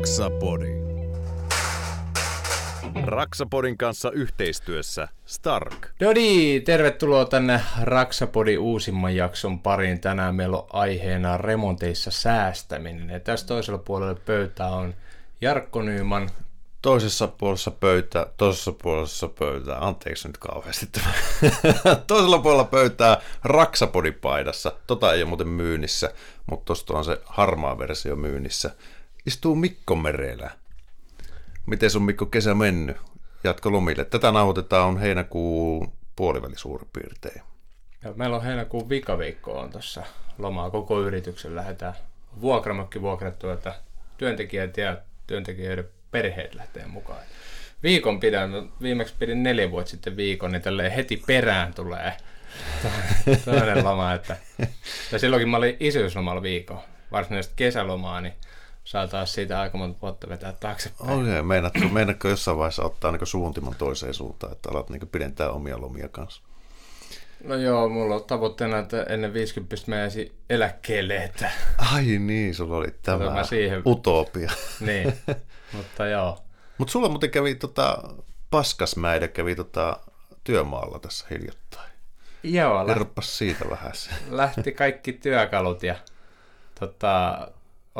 Raksapodi. Raksapodin kanssa yhteistyössä Stark. Dodi, tervetuloa tänne Raksapodin uusimman jakson pariin. Tänään meillä on aiheena remonteissa säästäminen. Ja tässä toisella puolella pöytää on Jarkko Nyyman. Toisessa puolessa pöytää, toisessa puolessa pöytää, anteeksi nyt kauheasti tämä. Toisella puolella pöytää Raksapodipaidassa, tota ei ole muuten myynnissä, mutta tosta on se harmaa versio myynnissä. Istuu Mikko Merelä. Miten sun Mikko kesä mennyt? Jatko lomille. Tätä nauhoitetaan on heinäkuun puoliväli suurin piirtein. Ja meillä on heinäkuun vikaviikko on tuossa lomaa koko yrityksen lähdetään vuokramokki vuokrattu, että työntekijät ja työntekijöiden perheet lähtee mukaan. Viikon pidän, viimeksi pidin neljä vuotta sitten viikon, niin tälleen heti perään tulee toinen loma. Että, ja silloinkin mä olin isyyslomalla viikon, varsinaisesti kesälomaa, niin saa taas siitä aika monta vuotta vetää taaksepäin. Okei, okay, meinaatko jossain vaiheessa ottaa niin suuntimon toiseen suuntaan, että alat niin pidentää omia lomia kanssa? No joo, mulla on tavoitteena, että ennen 50 menisi eläkkeelle, että... Ai niin, sulla oli tämä siihen... utopia. Niin, mutta joo. Mutta sulla muuten kävi tota, Paskasmäidä kävi tota, työmaalla tässä hiljattain. Joo. Kerropas siitä vähän. Lähti kaikki työkalut ja tota,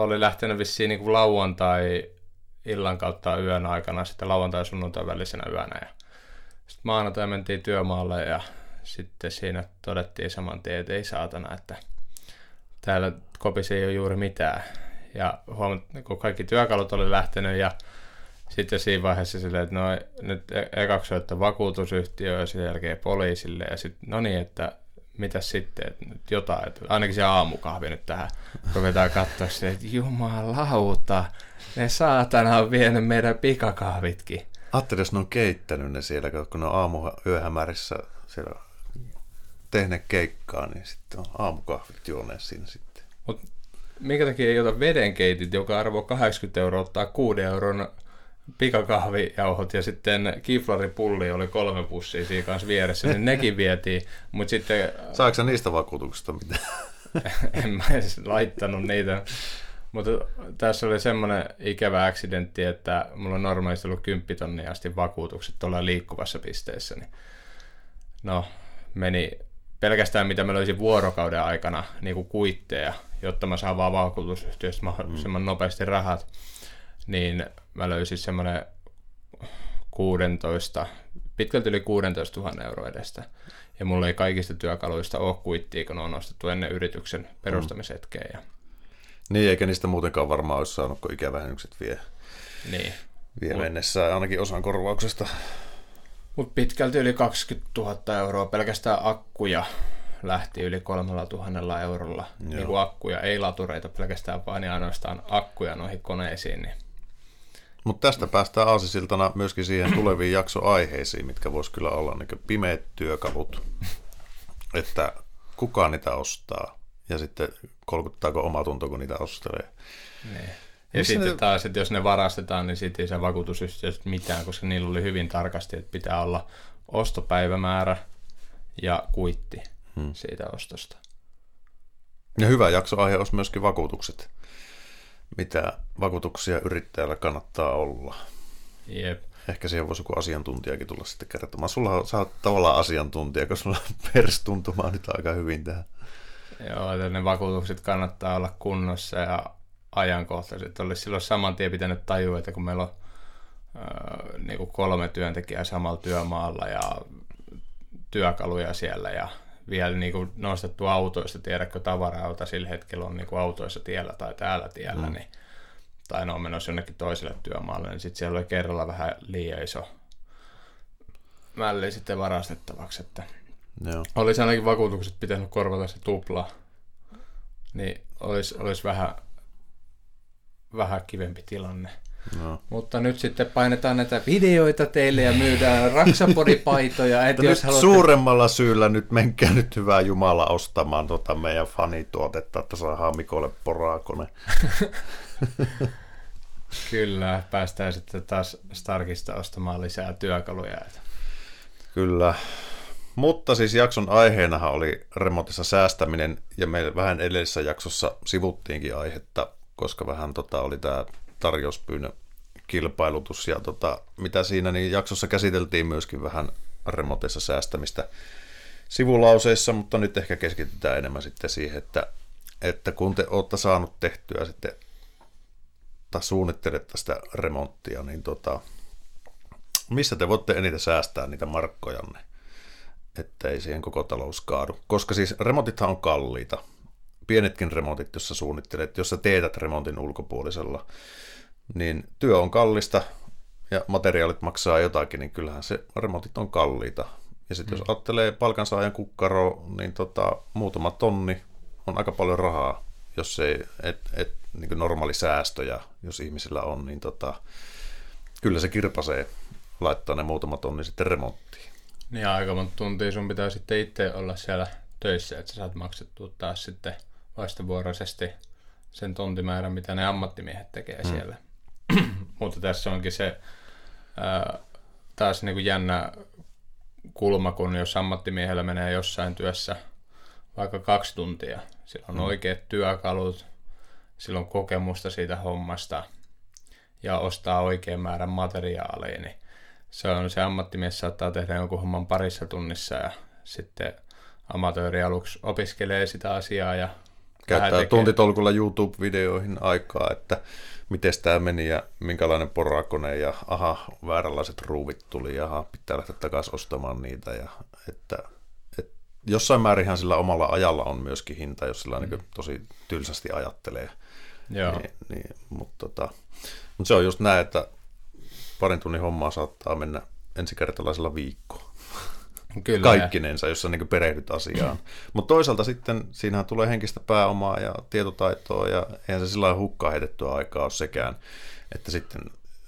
oli lähtenyt vissiin niin kuin lauantai illan kautta yön aikana, sitten lauantai sunnuntai välisenä yönä. Ja sitten maanantai mentiin työmaalle ja sitten siinä todettiin saman tien, että ei saatana, että täällä kopissa ei ole juuri mitään. Ja huomat, kun kaikki työkalut oli lähtenyt ja sitten siinä vaiheessa silleen, että no nyt e- ekaksi vakuutusyhtiö ja sen jälkeen poliisille ja sitten no niin, että mitä sitten, että nyt jotain, että ainakin se aamukahvi nyt tähän ruvetaan katsoa se, että jumalauta, ne saatana on vienyt meidän pikakahvitkin. Ajattelin, jos ne on keittänyt ne siellä, kun ne on aamu yöhämärissä siellä tehneet keikkaa, niin sitten on aamukahvit juoneet siinä sitten. Mut minkä takia ei ota vedenkeitit, joka arvo 80 euroa, ottaa 6 euron pikakahvijauhot ja sitten kiflaripulli oli kolme pussia siinä kanssa vieressä, niin nekin vietiin, mutta sitten... Saatko niistä vakuutuksista mitään? en mä edes laittanut niitä. Mutta tässä oli semmoinen ikävä accidentti, että mulla on normaalisti ollut 10 tonnia asti vakuutukset tuolla liikkuvassa pisteessä. Niin no, meni pelkästään mitä mä löysin vuorokauden aikana niin kuin kuitteja, jotta mä saan vaan vakuutusyhtiöstä mahdollisimman mm. nopeasti rahat, niin mä löysin semmoinen 16, pitkälti yli 16 000 euroa edestä. Ja mulla ei kaikista työkaluista ole kuittia, kun on ostettu ennen yrityksen perustamishetkeä. Ja... Niin, eikä niistä muutenkaan varmaan olisi saanut, kun ikävähennykset vie, niin. vie Mut... mennessä ainakin osan korvauksesta. Mutta pitkälti yli 20 000 euroa pelkästään akkuja lähti yli kolmella tuhannella eurolla. Niin kuin akkuja, ei latureita pelkästään, vaan ainoastaan akkuja noihin koneisiin. Niin mutta tästä päästään aasisiltana myöskin siihen tuleviin jaksoaiheisiin, mitkä vois kyllä olla niin pimeät työkalut, että kuka niitä ostaa ja sitten kolkuttaako oma tunto, kun niitä ostelee. Ne. Ja Missä sitten ne... taas, että jos ne varastetaan, niin sitten ei se vakuutusyhtiöstä mitään, koska niillä oli hyvin tarkasti, että pitää olla ostopäivämäärä ja kuitti hmm. siitä ostosta. Ja hyvä jaksoaihe olisi myöskin vakuutukset mitä vakuutuksia yrittäjällä kannattaa olla. Jep. Ehkä siihen voisi joku asiantuntijakin tulla sitten kertomaan. Sulla sä oot tavallaan asiantuntija, koska sulla perstuntumaa nyt aika hyvin tähän. Joo, että ne vakuutukset kannattaa olla kunnossa ja ajankohtaiset. Olisi silloin saman tien pitänyt tajua, että kun meillä on äh, niin kuin kolme työntekijää samalla työmaalla ja työkaluja siellä ja vielä niin kuin nostettu autoista, tiedätkö, tavara-auto sillä hetkellä on niin kuin autoissa tiellä tai täällä tiellä, mm. niin, tai ne on menossa jonnekin toiselle työmaalle, niin sitten siellä oli kerralla vähän liian iso mälli sitten varastettavaksi, että Joo. olisi ainakin vakuutukset pitänyt korvata se tupla, niin olisi, olisi vähän, vähän kivempi tilanne. No. Mutta nyt sitten painetaan näitä videoita teille ja myydään raksapodipaitoja. Et jos nyt haluatte... Suuremmalla syyllä nyt menkää nyt hyvää Jumala ostamaan tuota meidän fanituotetta, että saadaan Mikolle poraakone. Kyllä, päästään sitten taas Starkista ostamaan lisää työkaluja. Kyllä. Mutta siis jakson aiheenahan oli remontissa säästäminen, ja me vähän edellisessä jaksossa sivuttiinkin aihetta koska vähän tota, oli tämä tarjouspyynnön kilpailutus ja tota, mitä siinä, niin jaksossa käsiteltiin myöskin vähän remoteissa säästämistä sivulauseissa, mutta nyt ehkä keskitytään enemmän sitten siihen, että, että kun te olette saanut tehtyä sitten tai suunnittelette sitä remonttia, niin tota, missä te voitte eniten säästää niitä markkojanne, ettei siihen koko talous kaadu. Koska siis remontithan on kalliita. Pienetkin remontit, jos sä suunnittelet, jos sä teetät remontin ulkopuolisella, niin työ on kallista ja materiaalit maksaa jotakin, niin kyllähän se remontit on kalliita. Ja sitten mm. jos ajattelee palkansaajan kukkaro, niin tota, muutama tonni on aika paljon rahaa, jos ei, et, et, niin normaali säästöjä, jos ihmisillä on, niin tota, kyllä se kirpasee laittaa ne muutama tonni sitten remonttiin. Niin aika monta tuntia sun pitää sitten itse olla siellä töissä, että sä saat maksettua taas sitten vastavuoroisesti sen tontimäärän, mitä ne ammattimiehet tekee hmm. siellä. Mutta tässä onkin se ää, taas niin kuin jännä kulma, kun jos ammattimiehellä menee jossain työssä vaikka kaksi tuntia, sillä on hmm. oikeat työkalut, sillä on kokemusta siitä hommasta ja ostaa oikean määrän materiaalia, niin se on se ammattimies saattaa tehdä jonkun homman parissa tunnissa ja sitten amatööri aluksi opiskelee sitä asiaa ja käyttää tuntitolkulla YouTube-videoihin aikaa, että miten tämä meni ja minkälainen porakone ja aha, vääränlaiset ruuvit tuli ja aha, pitää lähteä takaisin ostamaan niitä ja että, että jossain määrinhän sillä omalla ajalla on myöskin hinta, jos sillä mm. niin tosi tylsästi ajattelee. Joo. Niin, niin, mutta, tota, mutta se on just näin, että parin tunnin hommaa saattaa mennä ensikertalaisella viikkoa. Kyllä. Kaikkinensa, jos sä niin perehdyt asiaan. Mutta toisaalta sitten siinähän tulee henkistä pääomaa ja tietotaitoa ja eihän se sillä lailla hukkaa heitettyä aikaa ole sekään. Että sitten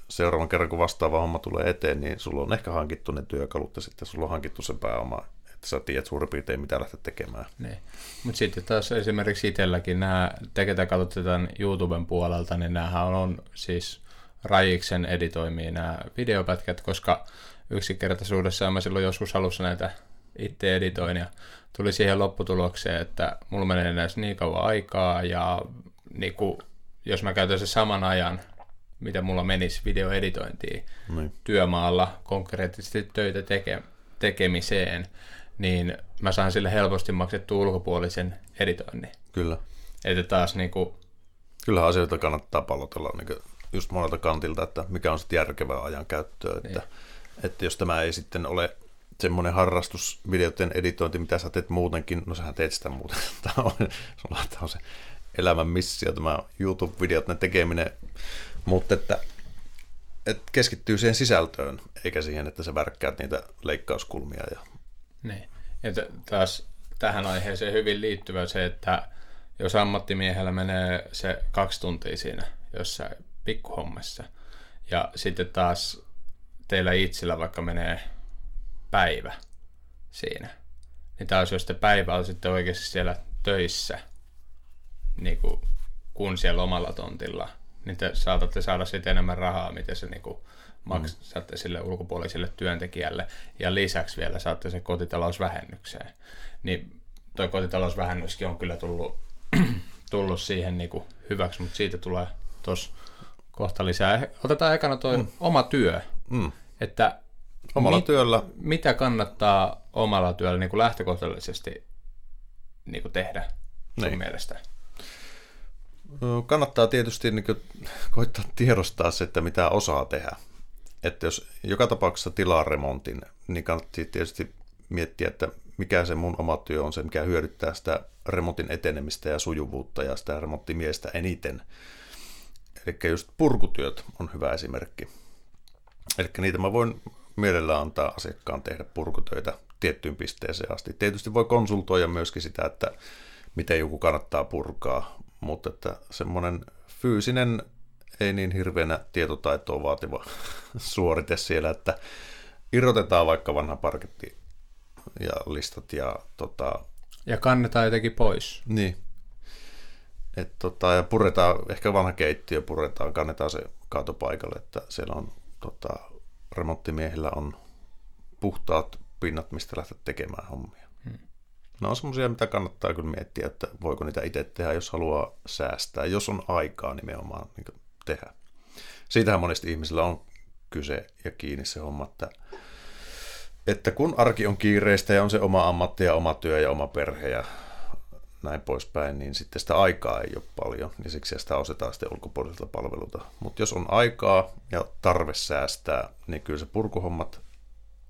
seuraavan kerran, kun vastaava homma tulee eteen, niin sulla on ehkä hankittu ne työkalut ja sitten sulla on hankittu se pääoma, että sä tiedät suurin piirtein, mitä lähteä tekemään. Niin. Mutta sitten taas esimerkiksi itselläkin nämä, te ketä katsotte YouTuben puolelta, niin näähän on siis Rajiksen editoimia nämä videopätkät, koska yksinkertaisuudessa mä silloin joskus alussa näitä itse editoin ja tuli siihen lopputulokseen, että mulla menee näissä niin kauan aikaa ja niin kuin, jos mä käytän sen saman ajan, mitä mulla menisi videoeditointiin niin. työmaalla konkreettisesti töitä teke, tekemiseen, niin mä saan sille helposti maksettua ulkopuolisen editoinnin. Kyllä. Että taas niin kuin... Kyllähän asioita kannattaa palotella niin just monelta kantilta, että mikä on sitten järkevää ajan käyttöä, että, niin. Että jos tämä ei sitten ole semmoinen harrastus, videoiden editointi, mitä sä teet muutenkin, no sähän teet sitä muuten, tämä on, sulla on se elämän missio, tämä YouTube-videot, ne tekeminen, mutta että, että keskittyy siihen sisältöön, eikä siihen, että sä värkkäät niitä leikkauskulmia. Ja... Niin. Ja t- taas tähän aiheeseen hyvin liittyvä se, että jos ammattimiehellä menee se kaksi tuntia siinä jossain pikkuhommassa. Ja sitten taas teillä itsellä vaikka menee päivä siinä. Niin taas jos te päivä on sitten oikeasti siellä töissä, niin kuin, kun siellä omalla tontilla, niin te saatatte saada sitten enemmän rahaa, miten se niin kuin, maksatte mm. sille ulkopuoliselle työntekijälle. Ja lisäksi vielä saatte se kotitalousvähennykseen. Niin toi kotitalousvähennyskin on kyllä tullut, tullut siihen niin kuin hyväksi, mutta siitä tulee tuossa kohta lisää. Otetaan ekana tuo mm. oma työ. Mm. Että omalla mit, työllä. Mitä kannattaa omalla työllä niin kuin lähtökohtaisesti niin kuin tehdä sun niin. mielestä? Kannattaa tietysti niin kuin, koittaa tiedostaa se, että mitä osaa tehdä. Että jos joka tapauksessa tilaa remontin, niin kannattaa tietysti miettiä, että mikä se mun oma työ on se, mikä hyödyttää sitä remontin etenemistä ja sujuvuutta ja sitä remonttimiestä eniten. Eli just purkutyöt on hyvä esimerkki. Eli niitä mä voin mielellään antaa asiakkaan tehdä purkutöitä tiettyyn pisteeseen asti. Tietysti voi konsultoida myöskin sitä, että miten joku kannattaa purkaa, mutta että semmoinen fyysinen, ei niin hirveänä tietotaitoa vaativa suorite siellä, että irrotetaan vaikka vanha parketti ja listat ja tota... Ja kannetaan jotenkin pois. Niin, et tota, ja puretaan, ehkä vanha keittiö puretaan, kannetaan se kaatopaikalle, että siellä on tota, remonttimiehillä on puhtaat pinnat, mistä lähteä tekemään hommia. Hmm. Ne on semmoisia, mitä kannattaa kyllä miettiä, että voiko niitä itse tehdä, jos haluaa säästää, jos on aikaa nimenomaan niin tehdä. Siitähän monesti ihmisillä on kyse ja kiinni se homma, että, että kun arki on kiireistä ja on se oma ammatti ja oma työ ja oma perhe ja näin poispäin, niin sitten sitä aikaa ei ole paljon, niin siksi sitä osetaan sitten ulkopuoliselta palvelulta. Mutta jos on aikaa ja tarve säästää, niin kyllä se purkuhommat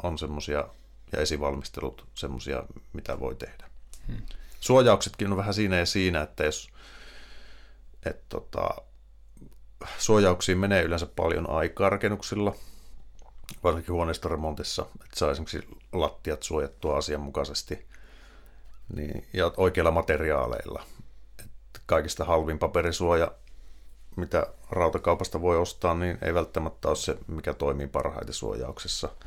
on semmoisia ja esivalmistelut semmoisia, mitä voi tehdä. Hmm. Suojauksetkin on vähän siinä ja siinä, että jos et tota, suojauksiin menee yleensä paljon aikaa rakennuksilla, varsinkin huoneistoremontissa, että saa esimerkiksi lattiat suojattua asianmukaisesti niin, ja oikeilla materiaaleilla. Et kaikista halvin paperisuoja, mitä rautakaupasta voi ostaa, niin ei välttämättä ole se, mikä toimii parhaiten suojauksessa –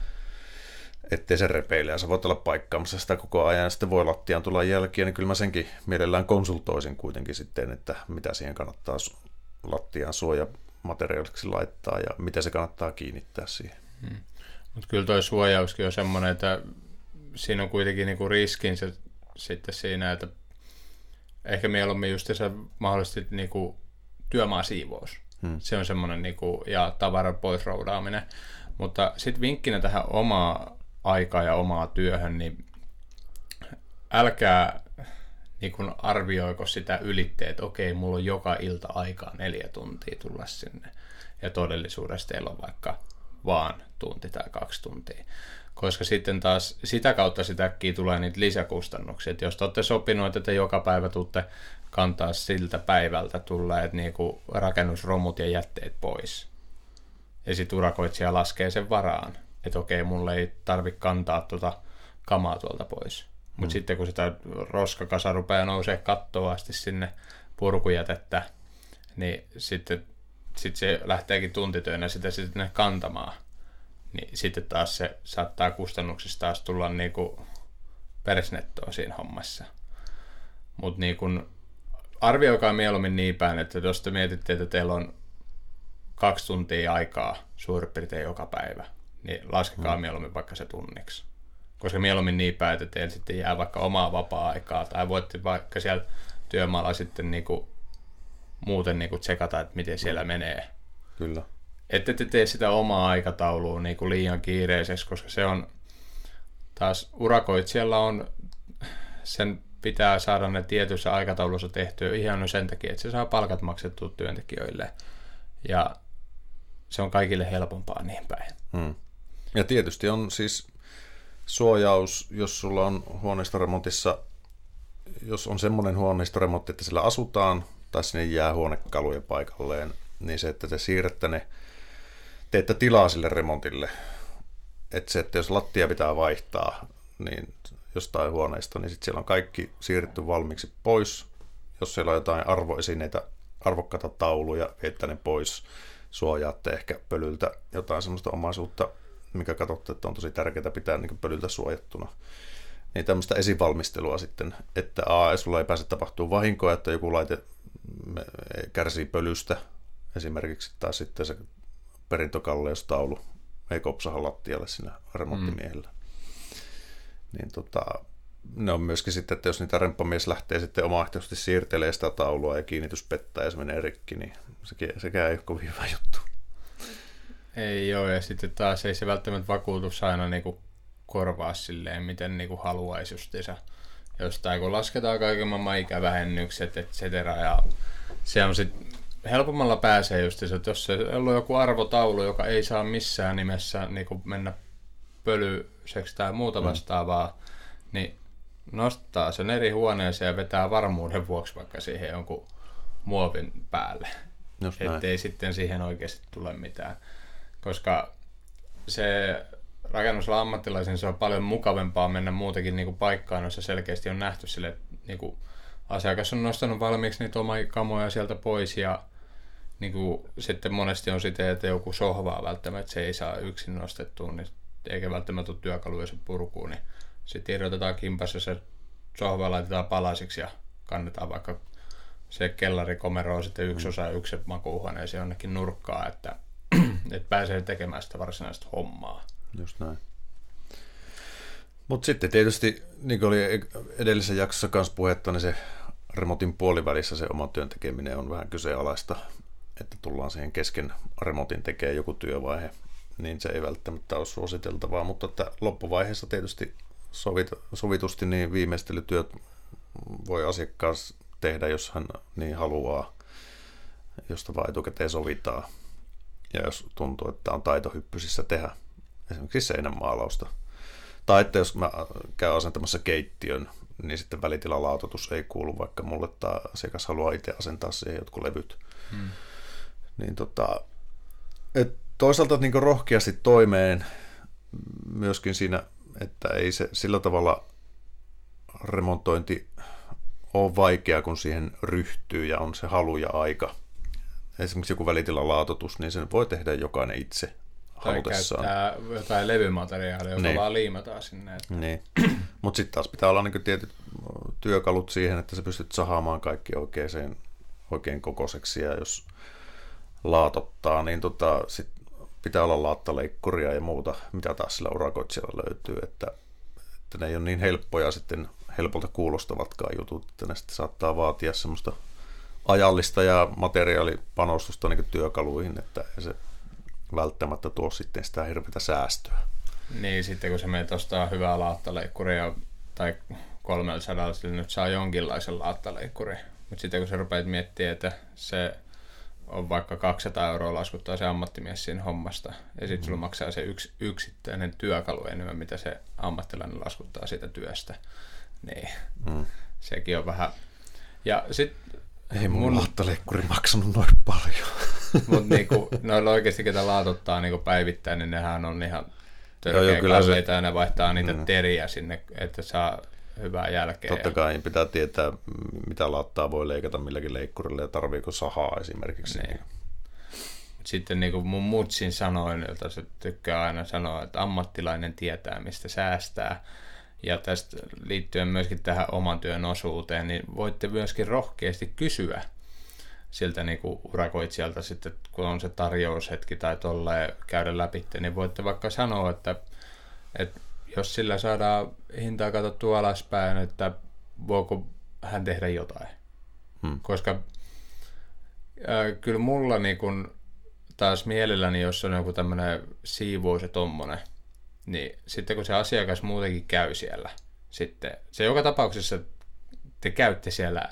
ettei se repeile ja sä voit olla paikkaamassa sitä koko ajan ja sitten voi lattiaan tulla jälkiä, niin kyllä mä senkin mielellään konsultoisin kuitenkin sitten, että mitä siihen kannattaa lattiaan suojamateriaaliksi laittaa ja mitä se kannattaa kiinnittää siihen. Hmm. Mutta kyllä tuo suojauskin on semmoinen, että siinä on kuitenkin niinku riskinsä sitten siinä, että ehkä mieluummin just se mahdollisesti niinku työmaasiivous. Hmm. Se on semmoinen, niinku, ja tavaran pois roudaaminen. Mutta sitten vinkkinä tähän omaa aikaa ja omaa työhön, niin älkää niin kun arvioiko sitä ylitte, että okei, mulla on joka ilta aikaa neljä tuntia tulla sinne. Ja todellisuudessa teillä on vaikka vaan tunti tai kaksi tuntia. Koska sitten taas sitä kautta sitäkin tulee niitä lisäkustannuksia. Että jos te olette sopinut, että te joka päivä tuutte kantaa siltä päivältä tulleet niin rakennusromut ja jätteet pois. Ja sitten urakoitsija laskee sen varaan että okei, mulle ei tarvi kantaa tuota kamaa tuolta pois. Mutta mm. sitten kun sitä roskakasa rupeaa nousee kattoa asti sinne purkujätettä, niin sitten sit se lähteekin tuntityönä sitä sitten kantamaan. Niin sitten taas se saattaa kustannuksista taas tulla niinku persnettoa siinä hommassa. Mutta niinku, arvioikaa mieluummin niin päin, että jos te mietitte, että teillä on kaksi tuntia aikaa suurin piirtein joka päivä, niin laskekaa mm. mieluummin vaikka se tunniksi. Koska mieluummin niin päin, että teillä sitten jää vaikka omaa vapaa-aikaa, tai voitte vaikka siellä työmaalla sitten niinku muuten niinku tsekata, että miten siellä mm. menee. Kyllä. Ette te tee sitä omaa aikataulua niinku liian kiireiseksi, koska se on taas urakoitsijalla on, sen pitää saada ne tietyssä aikataulussa tehtyä ihan sen takia, että se saa palkat maksettua työntekijöille. Ja se on kaikille helpompaa niin päin. Hmm. Ja tietysti on siis suojaus, jos sulla on huoneistoremontissa, jos on semmoinen huoneistoremontti, että sillä asutaan tai sinne jää huonekaluja paikalleen, niin se, että te siirrätte ne, teette tilaa sille remontille. Että se, että jos lattia pitää vaihtaa, niin jostain huoneesta, niin sitten siellä on kaikki siirretty valmiiksi pois. Jos siellä on jotain arvoesineitä, arvokkaita tauluja, että ne pois. Suojaatte ehkä pölyltä jotain semmoista omaisuutta mikä katsotte, että on tosi tärkeää pitää niin pölyltä suojattuna. Niin tämmöistä esivalmistelua sitten, että A, sulla ei pääse tapahtuu vahinkoa, että joku laite kärsii pölystä esimerkiksi, tai sitten se perintökalleustaulu ei kopsaha lattialle siinä remonttimiehellä. Mm. Niin tota, ne on myöskin sitten, että jos niitä remppamies lähtee sitten omaehtoisesti siirtelee sitä taulua ja kiinnitys pettää ja se menee rikki, niin sekään ei ole kovin hyvä juttu. Ei joo, ja sitten taas ei se välttämättä vakuutus aina niinku korvaa silleen, miten niinku haluaisi justiinsa jostain, kun lasketaan kaiken maailman ikävähennykset, et cetera, ja se on sitten helpommalla pääsee justiinsa, että jos se on joku arvotaulu, joka ei saa missään nimessä niinku mennä pölyiseksi tai muuta mm. vastaavaa, mm. niin nostaa sen eri huoneeseen ja vetää varmuuden vuoksi vaikka siihen jonkun muovin päälle. Ettei sitten siihen oikeasti tule mitään koska se rakennusala ammattilaisen se on paljon mukavempaa mennä muutenkin niin kuin paikkaan, jossa selkeästi on nähty sille, niin kuin asiakas on nostanut valmiiksi niitä omia kamoja sieltä pois ja niin kuin, sitten monesti on sitten, että joku sohvaa välttämättä se ei saa yksin nostettua, niin eikä välttämättä ole työkaluja se purkuun, niin sitten irrotetaan kimpassa se sohva laitetaan palasiksi ja kannetaan vaikka se kellarikomero on sitten yksi mm. osa ja yksi makuuhuoneeseen jonnekin nurkkaa, että että pääsee tekemään sitä varsinaista hommaa. Just näin. Mutta sitten tietysti, niin kuin oli edellisessä jaksossa kanssa puhetta, niin se remotin puolivälissä se oma työn tekeminen on vähän kyseenalaista, että tullaan siihen kesken remotin tekemään joku työvaihe, niin se ei välttämättä ole suositeltavaa, mutta että loppuvaiheessa tietysti sovit, sovitusti niin viimeistelytyöt voi asiakas tehdä, jos hän niin haluaa, josta vaan etukäteen sovitaan. Ja jos tuntuu, että on taitohyppysissä tehdä esimerkiksi seinänmaalausta. Tai että jos mä käyn asentamassa keittiön, niin sitten välitilalaatotus ei kuulu, vaikka mulle tämä asiakas haluaa itse asentaa siihen jotkut levyt. Hmm. Niin tota, et toisaalta niin rohkeasti toimeen myöskin siinä, että ei se sillä tavalla remontointi ole vaikea, kun siihen ryhtyy ja on se halu ja aika. Esimerkiksi joku välitilalaatotus, niin sen voi tehdä jokainen itse tai käyttää jotain levymateriaalia, joka niin. vaan liimataan sinne. Että... Niin. Mutta sitten taas pitää olla niinku tietyt työkalut siihen, että sä pystyt sahaamaan kaikki oikein, oikein kokoiseksi. Ja jos laatottaa, niin tota, sit pitää olla laattaleikkuria ja muuta, mitä taas sillä urakoitsijalla löytyy. Että, että ne ei ole niin helppoja sitten, helpolta kuulostavatkaan jutut, että ne sitten saattaa vaatia semmoista ajallista ja materiaalipanostusta niin työkaluihin, että se välttämättä tuo sitten sitä hirveätä säästöä. Niin, sitten kun se menee ostaa hyvää laattaleikkuria tai 300, sillä nyt saa jonkinlaisen laattaleikkurin. Mutta sitten kun sä rupeat miettimään, että se on vaikka 200 euroa laskuttaa se ammattimies siinä hommasta, ja sitten mm. sulla maksaa se yks, yksittäinen työkalu enemmän, mitä se ammattilainen laskuttaa siitä työstä. Niin, mm. sekin on vähän... Ja sitten ei mun, mun... laattoleikkuri maksanut noin paljon. Mutta niinku, noilla oikeasti, ketä laatottaa niinku päivittäin, niin nehän on ihan törkeä kalliita ja ne vaihtaa niitä mm. teriä sinne, että saa hyvää jälkeä. Totta kai pitää tietää, mitä laattaa voi leikata milläkin leikkurilla ja tarviiko sahaa esimerkiksi. Niin. Sitten niin kuin mun mutsin sanoin, jota se tykkää aina sanoa, että ammattilainen tietää, mistä säästää. Ja tästä liittyen myöskin tähän oman työn osuuteen, niin voitte myöskin rohkeasti kysyä siltä niin kuin urakoitsijalta sitten, kun on se tarjoushetki tai tolleen käydä läpi, niin voitte vaikka sanoa, että, että jos sillä saadaan hintaa katsottua alaspäin, että voiko hän tehdä jotain. Hmm. Koska äh, kyllä mulla niin kun, taas mielelläni, jos on joku tämmöinen siivous ja tommonen, niin sitten kun se asiakas muutenkin käy siellä, sitten se joka tapauksessa te käytte siellä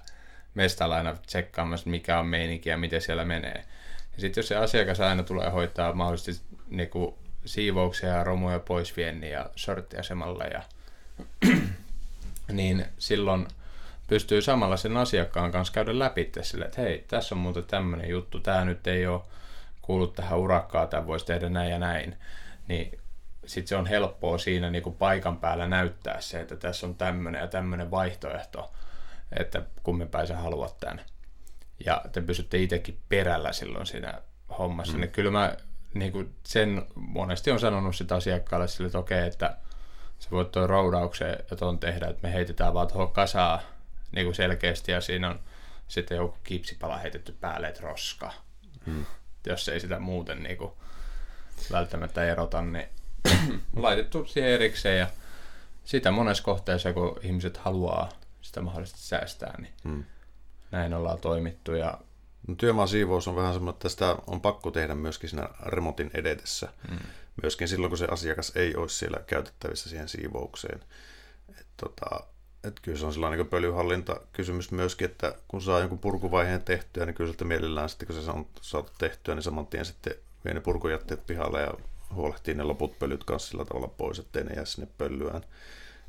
mestalla aina tsekkaamassa, mikä on meininki ja miten siellä menee. Ja sitten jos se asiakas aina tulee hoitaa mahdollisesti niin kuin siivouksia ja romuja pois vienni ja sorttiasemalle ja niin silloin pystyy samalla sen asiakkaan kanssa käydä läpi sille, että hei, tässä on muuten tämmöinen juttu, tämä nyt ei ole kuullut tähän urakkaan, tämä voisi tehdä näin ja näin. Niin sitten se on helppoa siinä niin kuin paikan päällä näyttää se, että tässä on tämmöinen ja tämmöinen vaihtoehto, että kummin sä haluat tämän. Ja te pysytte itsekin perällä silloin siinä hommassa. Mm. Niin kyllä mä niin kuin sen monesti on sanonut sitä asiakkaalle sille, että okei, että sä voit tuon roudauksen ja tuon tehdä, että me heitetään vaan tuohon kasaan niin kuin selkeästi ja siinä on sitten joku kipsipala heitetty päälle, että roska. Hmm. Jos ei sitä muuten niin kuin välttämättä erota, niin laitettu siihen erikseen ja sitä monessa kohteessa, kun ihmiset haluaa sitä mahdollisesti säästää, niin hmm. näin ollaan toimittu ja No, työmaan siivous on vähän semmoinen, että sitä on pakko tehdä myöskin siinä remotin edetessä. Mm. Myöskin silloin, kun se asiakas ei olisi siellä käytettävissä siihen siivoukseen. Et tota, et kyllä se on sellainen niin pölyhallinta kysymys myöskin, että kun saa jonkun purkuvaiheen tehtyä, niin kyllä sieltä mielellään sitten, kun se on saatu tehtyä, niin saman tien sitten vie ne purkujätteet pihalle ja huolehtii ne loput pölyt kanssa sillä tavalla pois, ettei ne jää sinne pölyään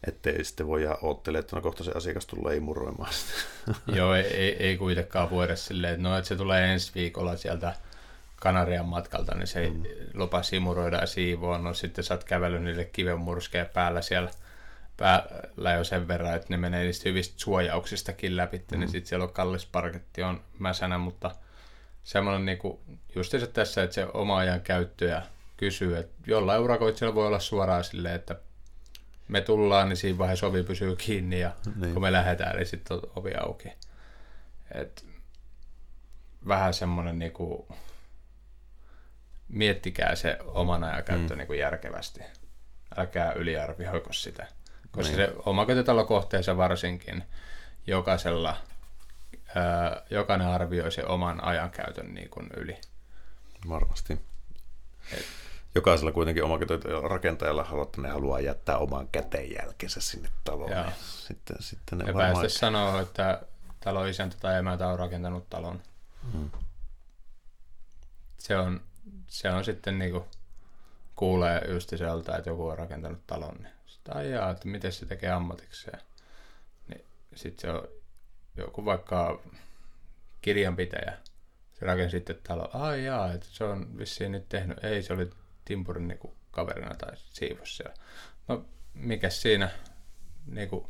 ettei sitten voi jäädä oottelemaan, että no kohta se asiakas tulee imuroimaan Joo, ei, ei, ei kuitenkaan voi edes silleen, että no, että se tulee ensi viikolla sieltä Kanarian matkalta, niin se mm. lupa simuroida ja siivoa, no sitten sä oot kävellyt niille kivenmurskeen päällä siellä päällä jo sen verran, että ne menee niistä hyvistä suojauksistakin läpi, niin mm. niin sitten siellä on kallis parketti on mäsänä, mutta semmoinen niinku, just se tässä, että se oma ajan käyttö ja kysyy, että jollain urakoitsijalla voi olla suoraan silleen, että me tullaan, niin siinä vaiheessa ovi pysyy kiinni ja niin. kun me lähdetään, niin sitten on ovi auki. Et vähän semmoinen niinku, miettikää se oman ajan käyttö mm. niinku järkevästi. Älkää yliarvioiko sitä. Koska niin. se omakotitalokohteessa varsinkin jokaisella, ää, jokainen arvioi sen oman ajankäytön niin kuin yli. Varmasti. Et, Jokaisella kuitenkin rakentajalla haluaa, että ne haluaa jättää oman käteenjälkensä sinne taloon. Joo. Sitten, sitten ne ja varmaan... päästä sanoa, että talo isäntä tai emäntä on rakentanut talon. Hmm. Se on, se on sitten niinku, kuulee ystäiseltä, että joku on rakentanut talon. Niin sitten ajaa, että miten se tekee ammatikseen. Niin sitten se on joku vaikka kirjanpitäjä. Se rakensi sitten talo. Ai jaa, että se on vissiin nyt tehnyt. Ei, se oli Timpurin niinku kaverina tai siivos siellä. No, mikä siinä, niinku,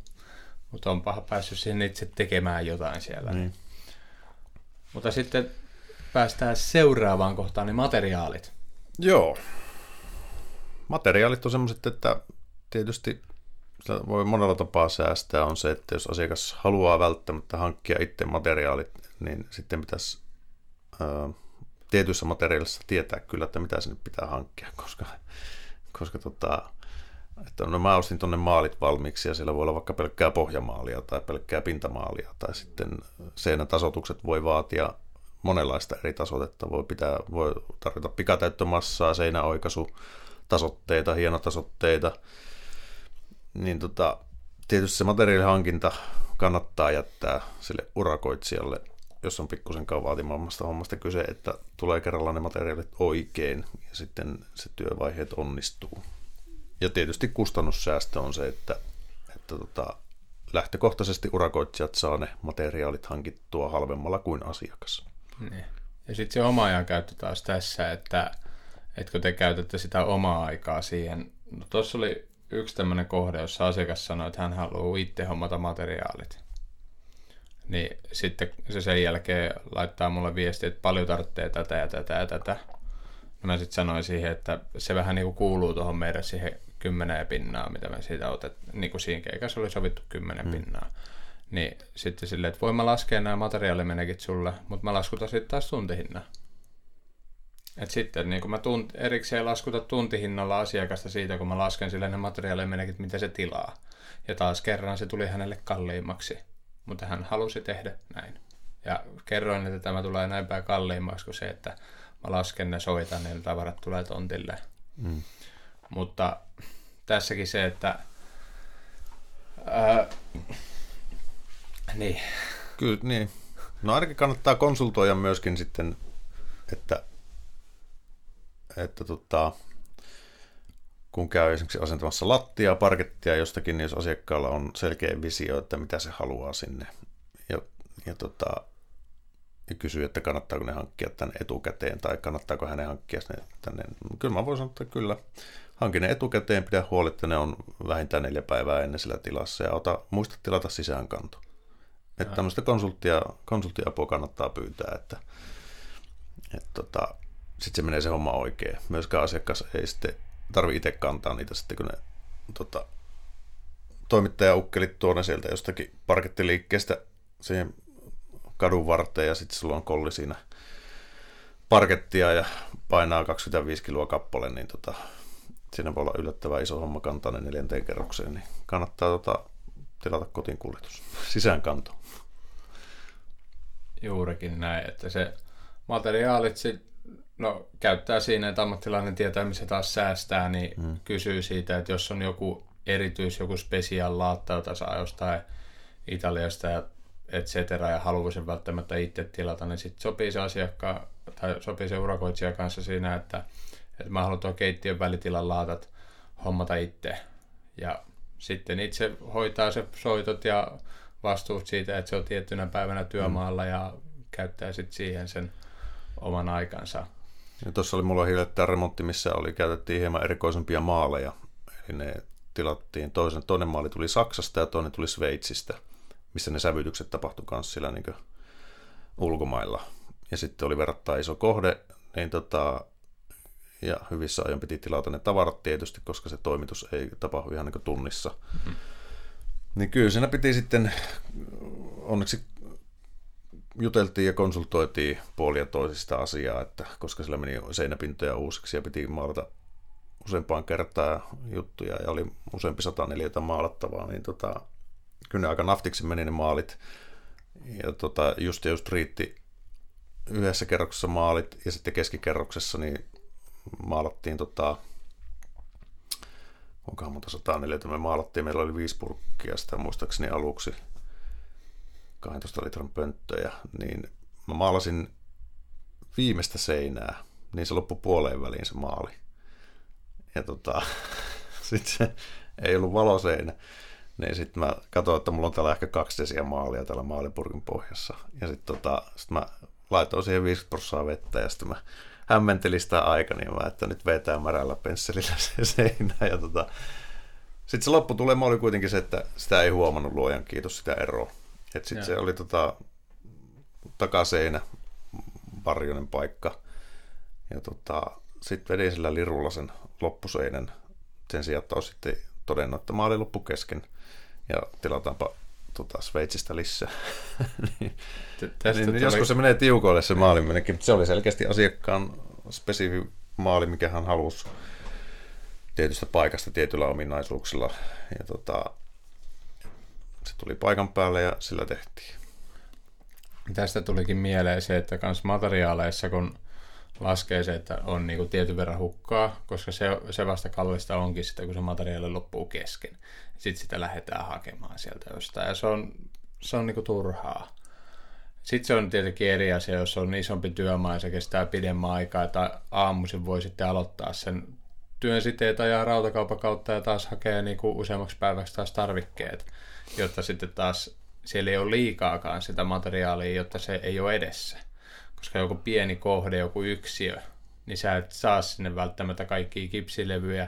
mutta on paha päässyt siihen itse tekemään jotain siellä. Niin. Mutta sitten päästään seuraavaan kohtaan, niin materiaalit. Joo. Materiaalit on semmoiset, että tietysti sitä voi monella tapaa säästää on se, että jos asiakas haluaa välttämättä hankkia itse materiaalit, niin sitten pitäisi ää, tietyissä materiaalissa tietää kyllä, että mitä sinne pitää hankkia, koska, koska tota, että no mä ostin tuonne maalit valmiiksi ja siellä voi olla vaikka pelkkää pohjamaalia tai pelkkää pintamaalia tai sitten seinätasotukset voi vaatia monenlaista eri tasotetta. Voi, pitää, voi tarvita pikatäyttömassaa, seinäoikaisu, tasotteita, hienotasotteita. Niin tota, tietysti se materiaalihankinta kannattaa jättää sille urakoitsijalle, jos on pikkusen vaatimammasta hommasta kyse, että tulee kerralla ne materiaalit oikein ja sitten se työvaiheet onnistuu. Ja tietysti kustannussäästö on se, että, että tota, lähtökohtaisesti urakoitsijat saa ne materiaalit hankittua halvemmalla kuin asiakas. Niin. Ja sitten se oma ajan käyttö taas tässä, että, että kun te käytätte sitä omaa aikaa siihen. No tuossa oli yksi tämmöinen kohde, jossa asiakas sanoi, että hän haluaa itse hommata materiaalit. Niin sitten se sen jälkeen laittaa mulle viesti, että paljon tarvitsee tätä ja tätä ja tätä. No mä sitten sanoin siihen, että se vähän niin kuin kuuluu tuohon meidän siihen kymmenen pinnaa, mitä me siitä otet, niin kuin siinä keikassa oli sovittu kymmenen mm. pinnaa. Niin sitten silleen, että voin mä laskea nämä materiaalimenekit sulle, mutta mä laskutan sitten taas tuntihinnan. Et sitten niin kun mä tunt, erikseen laskuta tuntihinnalla asiakasta siitä, kun mä lasken sille ne materiaalimenekit, mitä se tilaa. Ja taas kerran se tuli hänelle kalliimmaksi, mutta hän halusi tehdä näin. Ja kerroin, että tämä tulee näin päin kalliimmaksi kuin se, että mä lasken ne, soitan, niin tavarat tulee tontille. Mm. Mutta tässäkin se, että ää, niin. Kyllä, niin. No ainakin kannattaa konsultoida myöskin sitten, että, että tota, kun käy esimerkiksi asentamassa lattia, parkettia jostakin, niin jos asiakkaalla on selkeä visio, että mitä se haluaa sinne, ja, ja, tota, ja kysyy, että kannattaako ne hankkia tänne etukäteen, tai kannattaako hänen hankkia tänne. Kyllä mä voin sanoa, että kyllä. Hankin ne etukäteen, pidä huoli, että ne on vähintään neljä päivää ennen sillä tilassa, ja ota, muista tilata sisäänkanto. Että tämmöistä konsulttia, konsulttiapua kannattaa pyytää, että, että tota, sitten se menee se homma oikein. Myöskään asiakas ei sitten tarvi itse kantaa niitä sitten, kun ne tota, toimittajaukkelit tuo ne sieltä jostakin parkettiliikkeestä siihen kadun varteen ja sitten sulla on kolli siinä parkettia ja painaa 25 kiloa kappale, niin tota, siinä voi olla yllättävän iso homma kantaa ne neljänteen kerrokseen, niin kannattaa tota, tilata kotiin kuljetus, sisäänkanto. Juurikin näin, että se materiaalit sit, no, käyttää siinä, että ammattilainen tietää, missä taas säästää, niin hmm. kysyy siitä, että jos on joku erityis, joku special laatta, jota saa jostain Italiasta ja et cetera, ja haluaa sen välttämättä itse tilata, niin sitten sopii se asiakkaan tai sopii se urakoitsija kanssa siinä, että, että mä haluan tuo keittiön välitilan laatat hommata itse. Ja sitten itse hoitaa se soitot ja vastuut siitä, että se on tiettynä päivänä työmaalla mm. ja käyttää sitten siihen sen oman aikansa. Ja tuossa oli mulla hiljattain remontti, missä oli, käytettiin hieman erikoisempia maaleja. Eli ne tilattiin, toisen, toinen maali tuli Saksasta ja toinen tuli Sveitsistä, missä ne sävytykset tapahtui myös sillä niin ulkomailla. Ja sitten oli verrattain iso kohde, niin tota, ja hyvissä ajoin piti tilata ne tavarat tietysti, koska se toimitus ei tapahdu ihan niin tunnissa. Mm-hmm. Niin kyllä siinä piti sitten, onneksi juteltiin ja konsultoitiin puolia toisista asiaa, että koska sillä meni seinäpintoja uusiksi ja piti maalata useampaan kertaan juttuja ja oli useampi sata neliötä maalattavaa, niin tota, kyllä aika naftiksi meni ne maalit. Ja tota, just ja just riitti yhdessä kerroksessa maalit ja sitten keskikerroksessa niin maalattiin tota, onkohan monta 104 me maalattiin, meillä oli viisi purkkia sitä muistaakseni aluksi 12 litran pönttöjä, niin mä maalasin viimeistä seinää, niin se loppui puoleen väliin se maali. Ja tota, sitten se ei ollut valoseinä. Niin sitten mä katsoin, että mulla on täällä ehkä kaksi desiä maalia täällä maalipurkin pohjassa. Ja sitten tota, sit mä laitoin siihen 50 prosenttia vettä ja sitten mä hämmentelin sitä aika, niin mä, että nyt vetää märällä pensselillä se seinä. Ja tota, sitten se lopputulema oli kuitenkin se, että sitä ei huomannut luojan kiitos sitä eroa. Että sitten se oli tota, takaseinä, varjoinen paikka. Ja tota, sitten vedin sillä lirulla sen loppuseinän sen sijaan, että olisi sitten todennut, että maali loppu kesken. Ja tilataanpa tota, Sveitsistä lisää. niin, niin, tuli... Joskus se menee tiukoille se maalimmennekin, mutta se oli selkeästi asiakkaan spesifi maali, mikä hän halusi tietystä paikasta tietyillä ominaisuuksilla. Ja tota, se tuli paikan päälle ja sillä tehtiin. Tästä tulikin mieleen se, että kans materiaaleissa, kun laskee se, että on niinku tietyn verran hukkaa, koska se, se vasta kallista onkin sitä, kun se materiaali loppuu kesken. Sitten sitä lähdetään hakemaan sieltä jostain, ja se on, se on niinku turhaa. Sitten se on tietenkin eri asia, jos on isompi työmaa ja se kestää pidemmän aikaa, että aamuisin voi sitten aloittaa sen työn siteet ajaa rautakaupan kautta ja taas hakee niinku useammaksi päiväksi taas tarvikkeet, jotta sitten taas siellä ei ole liikaakaan sitä materiaalia, jotta se ei ole edessä koska joku pieni kohde, joku yksiö, niin sä et saa sinne välttämättä kaikkia kipsilevyjä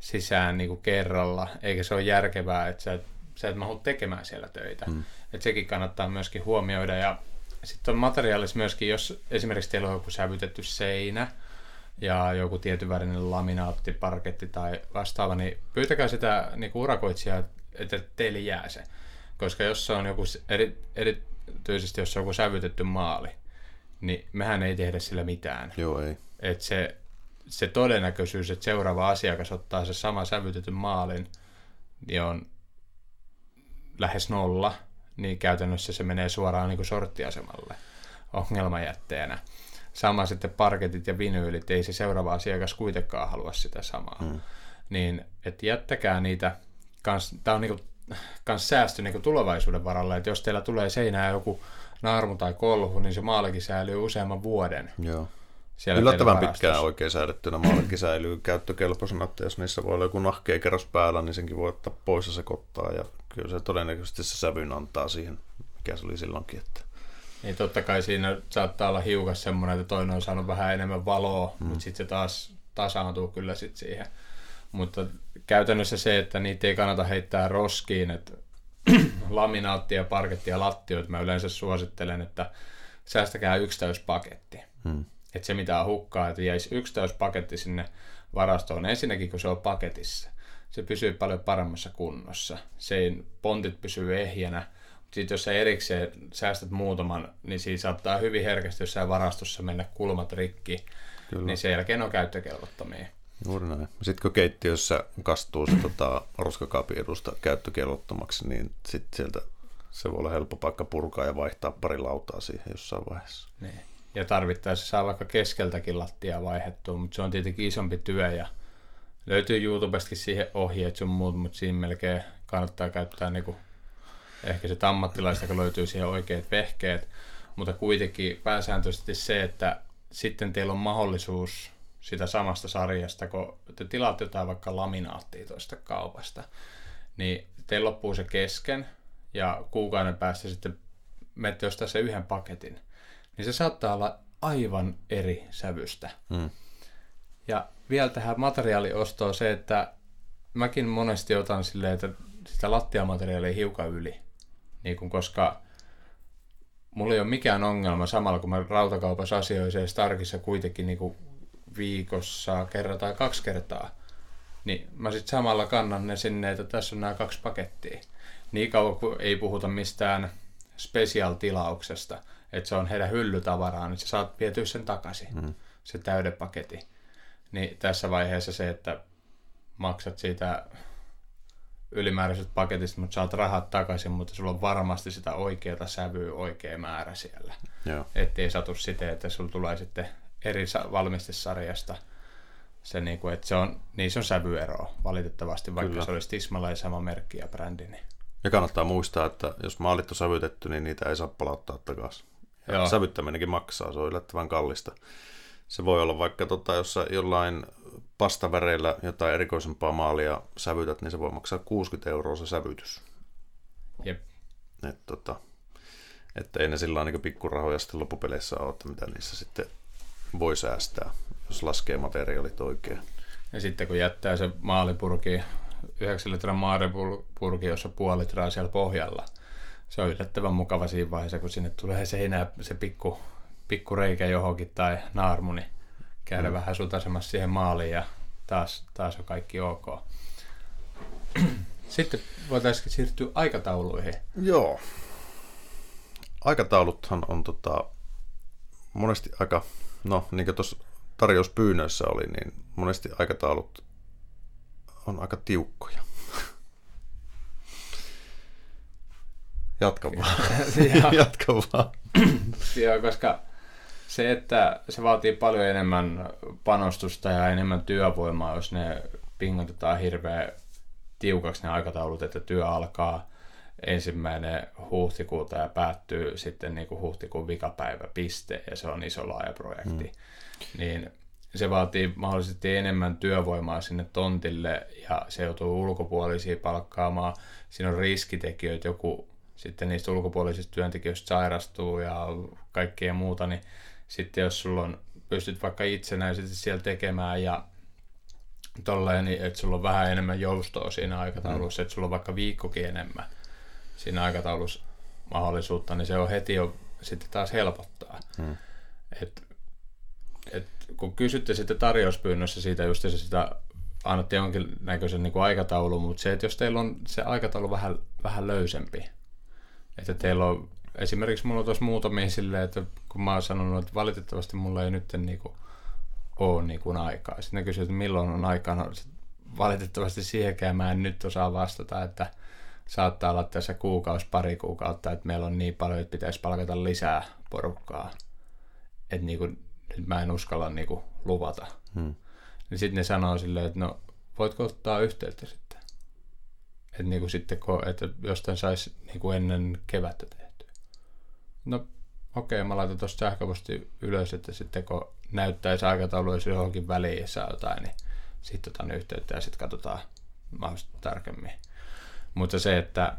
sisään niin kuin kerralla, eikä se ole järkevää, että sä et, sä et mahdu tekemään siellä töitä. Mm. Että sekin kannattaa myöskin huomioida. Ja sitten on materiaalissa myöskin, jos esimerkiksi teillä on joku sävytetty seinä ja joku tietynvärinen laminaatti, parketti tai vastaava, niin pyytäkää sitä niin urakoitsijaa, että teille jää se. Koska jos se on joku, eri, erityisesti jos se on joku sävytetty maali, niin mehän ei tehdä sillä mitään. Joo, ei. Et se, se todennäköisyys, että seuraava asiakas ottaa se sama sävytetyn maalin, niin on lähes nolla, niin käytännössä se menee suoraan niin kuin sorttiasemalle ongelmajätteenä. Sama sitten parketit ja vinyylit, ei se seuraava asiakas kuitenkaan halua sitä samaa. Hmm. Niin, että jättäkää niitä, tämä on niinku, kans säästö niinku tulevaisuuden varalle, että jos teillä tulee seinään joku naarmu tai kolhu, niin se maalikin säilyy useamman vuoden. Joo. Siellä Yllättävän pitkään oikein säädettynä maalikin säilyy käyttökelpoisena, että jos niissä voi olla joku nahkea kerros päällä, niin senkin voi ottaa pois ja sekoittaa. Ja kyllä se todennäköisesti se sävyn antaa siihen, mikä se oli silloinkin. Että... Niin totta kai siinä saattaa olla hiukas semmoinen, että toinen on saanut vähän enemmän valoa, mm. mutta sitten se taas tasaantuu kyllä sit siihen. Mutta käytännössä se, että niitä ei kannata heittää roskiin, että laminaattia, parkettia, lattioita mä yleensä suosittelen, että säästäkää yksi täyspaketti. Hmm. Että se mitä on hukkaa, että jäisi yksi täyspaketti sinne varastoon. Ensinnäkin kun se on paketissa, se pysyy paljon paremmassa kunnossa. Sen pontit pysyy ehjänä. Sitten jos sä erikseen säästät muutaman, niin siinä saattaa hyvin herkästi jossain varastossa mennä kulmat rikki. Kyllä. Niin sen jälkeen on käyttökelvottomia. Juuri näin. Sitten kun keittiössä kastuu se tota, roskakaapin edusta käyttökelvottomaksi, niin sitten sieltä se voi olla helppo paikka purkaa ja vaihtaa pari lautaa siihen jossain vaiheessa. Niin. Ja tarvittaessa saa vaikka keskeltäkin lattia vaihettua, mutta se on tietenkin isompi työ ja löytyy YouTubestakin siihen ohjeet sun muut, mutta siinä melkein kannattaa käyttää niinku, ehkä se ammattilaista, kun löytyy siihen oikeat vehkeet, mutta kuitenkin pääsääntöisesti se, että sitten teillä on mahdollisuus sitä samasta sarjasta, kun te tilaatte jotain vaikka laminaattia tuosta kaupasta, niin teillä loppuu se kesken ja kuukauden päästä sitten menette ostaa se yhden paketin, niin se saattaa olla aivan eri sävystä. Hmm. Ja vielä tähän materiaaliostoon se, että mäkin monesti otan silleen, että sitä lattiamateriaalia hiukan yli, niin kun, koska mulla ei ole mikään ongelma samalla, kun mä rautakaupassa asioin se Starkissa kuitenkin niin kuin viikossa kerran tai kaksi kertaa, niin mä sitten samalla kannan ne sinne, että tässä on nämä kaksi pakettia. Niin kauan kuin ei puhuta mistään special-tilauksesta, että se on heidän hyllytavaraa, niin sä saat vietyä sen takaisin, mm. se täyden paketti. Niin tässä vaiheessa se, että maksat siitä ylimääräisestä paketista, mutta saat rahat takaisin, mutta sulla on varmasti sitä oikeaa sävyä oikea määrä siellä. Joo. Ettei satu siten, että sulla tulee sitten eri valmistesarjasta se, niin kuin, että se on, niin se on sävyero valitettavasti, vaikka Kyllä. se olisi Tismalla ja sama merkki ja brändi. Niin. Ja kannattaa muistaa, että jos maalit on sävytetty, niin niitä ei saa palauttaa takaisin. Ja Joo. sävyttäminenkin maksaa, se on yllättävän kallista. Se voi olla vaikka tota, jos jollain pastaväreillä jotain erikoisempaa maalia sävytät, niin se voi maksaa 60 euroa se sävytys. Jep. Et, tota, että ei ne sillä niin pikkurahoja sitten loppupeleissä ole, että mitä niissä sitten voi säästää, jos laskee materiaalit oikein. Ja sitten kun jättää se maalipurki, 9 litran maalipurki, jossa puoli litraa siellä pohjalla, se on yllättävän mukava siinä vaiheessa, kun sinne tulee seinää se pikku, pikku reikä johonkin tai naarmu, niin käydä mm. vähän sutasemassa siihen maaliin ja taas, taas on kaikki ok. Sitten voitaisiin siirtyä aikatauluihin. Joo. Aikatauluthan on tota, monesti aika, no niin kuin tuossa tarjouspyynnöissä oli, niin monesti aikataulut on aika tiukkoja. Jatka vaan. Jatka vaan. Joo, koska se, että se vaatii paljon enemmän panostusta ja enemmän työvoimaa, jos ne pingotetaan hirveän tiukaksi ne aikataulut, että työ alkaa ensimmäinen huhtikuuta ja päättyy sitten niin kuin huhtikuun vikapäivä piste ja se on iso laaja projekti. Mm. Niin se vaatii mahdollisesti enemmän työvoimaa sinne tontille ja se joutuu ulkopuolisia palkkaamaan. Siinä on riskitekijöitä, joku sitten niistä ulkopuolisista työntekijöistä sairastuu ja kaikkea muuta, niin sitten jos sulla on, pystyt vaikka itsenäisesti siellä tekemään ja tolleen, niin että sulla on vähän enemmän joustoa siinä aikataulussa, mm. että sulla on vaikka viikkokin enemmän siinä aikataulussa mahdollisuutta, niin se on heti jo sitten taas helpottaa. Mm. Et, et, kun kysytte sitten tarjouspyynnössä siitä just se sitä annatte jonkinnäköisen niin aikataulun, mutta se, että jos teillä on se aikataulu vähän, vähän löysempi, että teillä on esimerkiksi mulla on tuossa muutamia silleen, että kun mä oon sanonut, että valitettavasti mulla ei nyt niinku ole niinku aikaa. Sitten ne kysyy, että milloin on aikaa. No, valitettavasti siihenkään mä en nyt osaa vastata, että saattaa olla tässä kuukausi, pari kuukautta, että meillä on niin paljon, että pitäisi palkata lisää porukkaa. Että niinku, nyt mä en uskalla niinku luvata. Hmm. Niin sitten ne sanoo silleen, että no voitko ottaa yhteyttä sitten? Että niinku sitten, että jostain saisi niinku ennen kevättä tehdä. No okei, okay, mä laitan tuosta sähköposti ylös, että sitten kun näyttäisi aikataulu, jos johonkin väliin saa jotain, niin sitten otan yhteyttä ja sitten katsotaan mahdollisesti tarkemmin. Mutta se, että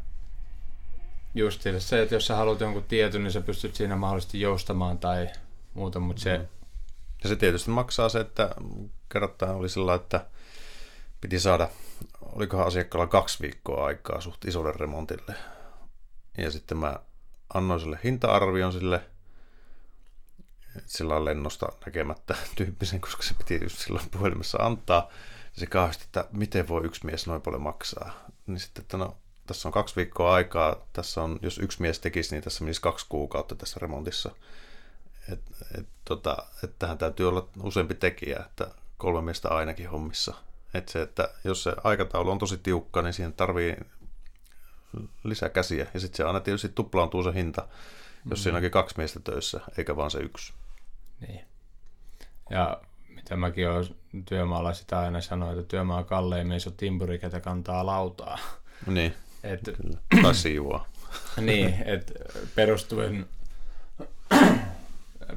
just se, että jos sä haluat jonkun tietyn, niin sä pystyt siinä mahdollisesti joustamaan tai muuta, mutta se... Mm. Ja se tietysti maksaa se, että kerrotaan oli sillä että piti saada, olikohan asiakkaalla kaksi viikkoa aikaa suht isolle remontille. Ja sitten mä annoin sille hinta-arvion sille sillä lennosta näkemättä tyyppisen, koska se piti just silloin puhelimessa antaa. Ja se kauheasti, että miten voi yksi mies noin paljon maksaa. Niin sitten, että no, tässä on kaksi viikkoa aikaa, tässä on, jos yksi mies tekisi, niin tässä menisi kaksi kuukautta tässä remontissa. Et, et, tota, että tähän täytyy olla useampi tekijä, että kolme miestä ainakin hommissa. Et se, että jos se aikataulu on tosi tiukka, niin siihen tarvii lisää käsiä. Ja sitten se aina tietysti tuplaantuu se hinta, jos mm. siinä onkin kaksi miestä töissä, eikä vaan se yksi. Niin. Ja mitä mäkin olen työmaalla sitä aina sanoin, että työmaa on kalleimmin, se on timpuri, ketä kantaa lautaa. Niin, et, kyllä. Tai siivoa. niin, että perustuen,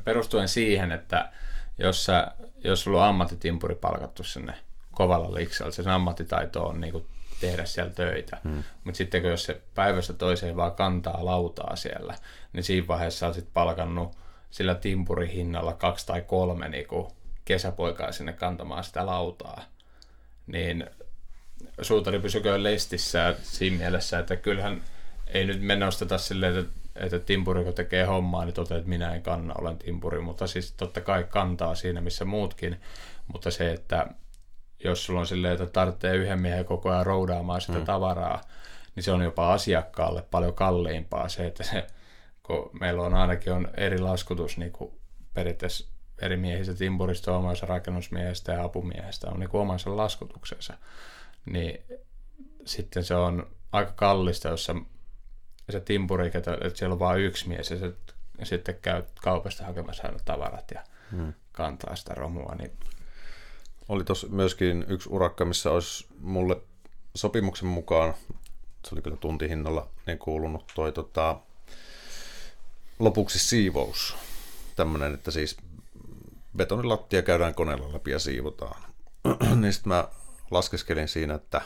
perustuen siihen, että jos, sä, jos sulla on ammattitimpuri palkattu sinne kovalla liksalla, sen ammattitaito on niin kuin tehdä siellä töitä. Hmm. Mutta sitten kun jos se päivästä toiseen vaan kantaa lautaa siellä, niin siinä vaiheessa on sitten palkannut sillä timpurihinnalla kaksi tai kolme niin kuin kesäpoikaa sinne kantamaan sitä lautaa. Niin suutari pysyköön lestissä siinä mielessä, että kyllähän ei nyt mennä osteta silleen, että, että timpuri kun tekee hommaa, niin toteaa, että minä en kanna, olen timpuri, mutta siis totta kai kantaa siinä, missä muutkin, mutta se, että jos sulla on silleen, että tarvitsee yhden miehen koko ajan roudaamaan sitä mm. tavaraa, niin se on jopa asiakkaalle paljon kalliimpaa se, että se, kun meillä on ainakin on eri laskutus niin kuin periaatteessa eri miehistä, timpurista, omansa rakennusmiehestä ja apumiehestä on niin omansa laskutuksensa, niin sitten se on aika kallista, jos se, se timpuri, että siellä on vain yksi mies ja se ja sitten käy kaupasta hakemassa aina tavarat ja hmm. kantaa sitä romua. Niin... Oli tuossa myöskin yksi urakka, missä olisi mulle sopimuksen mukaan, se oli kyllä tuntihinnalla niin kuulunut toi tota, lopuksi siivous. Tämmöinen, että siis betonilattia käydään koneella läpi ja siivotaan. niin sitten mä laskeskelin siinä, että,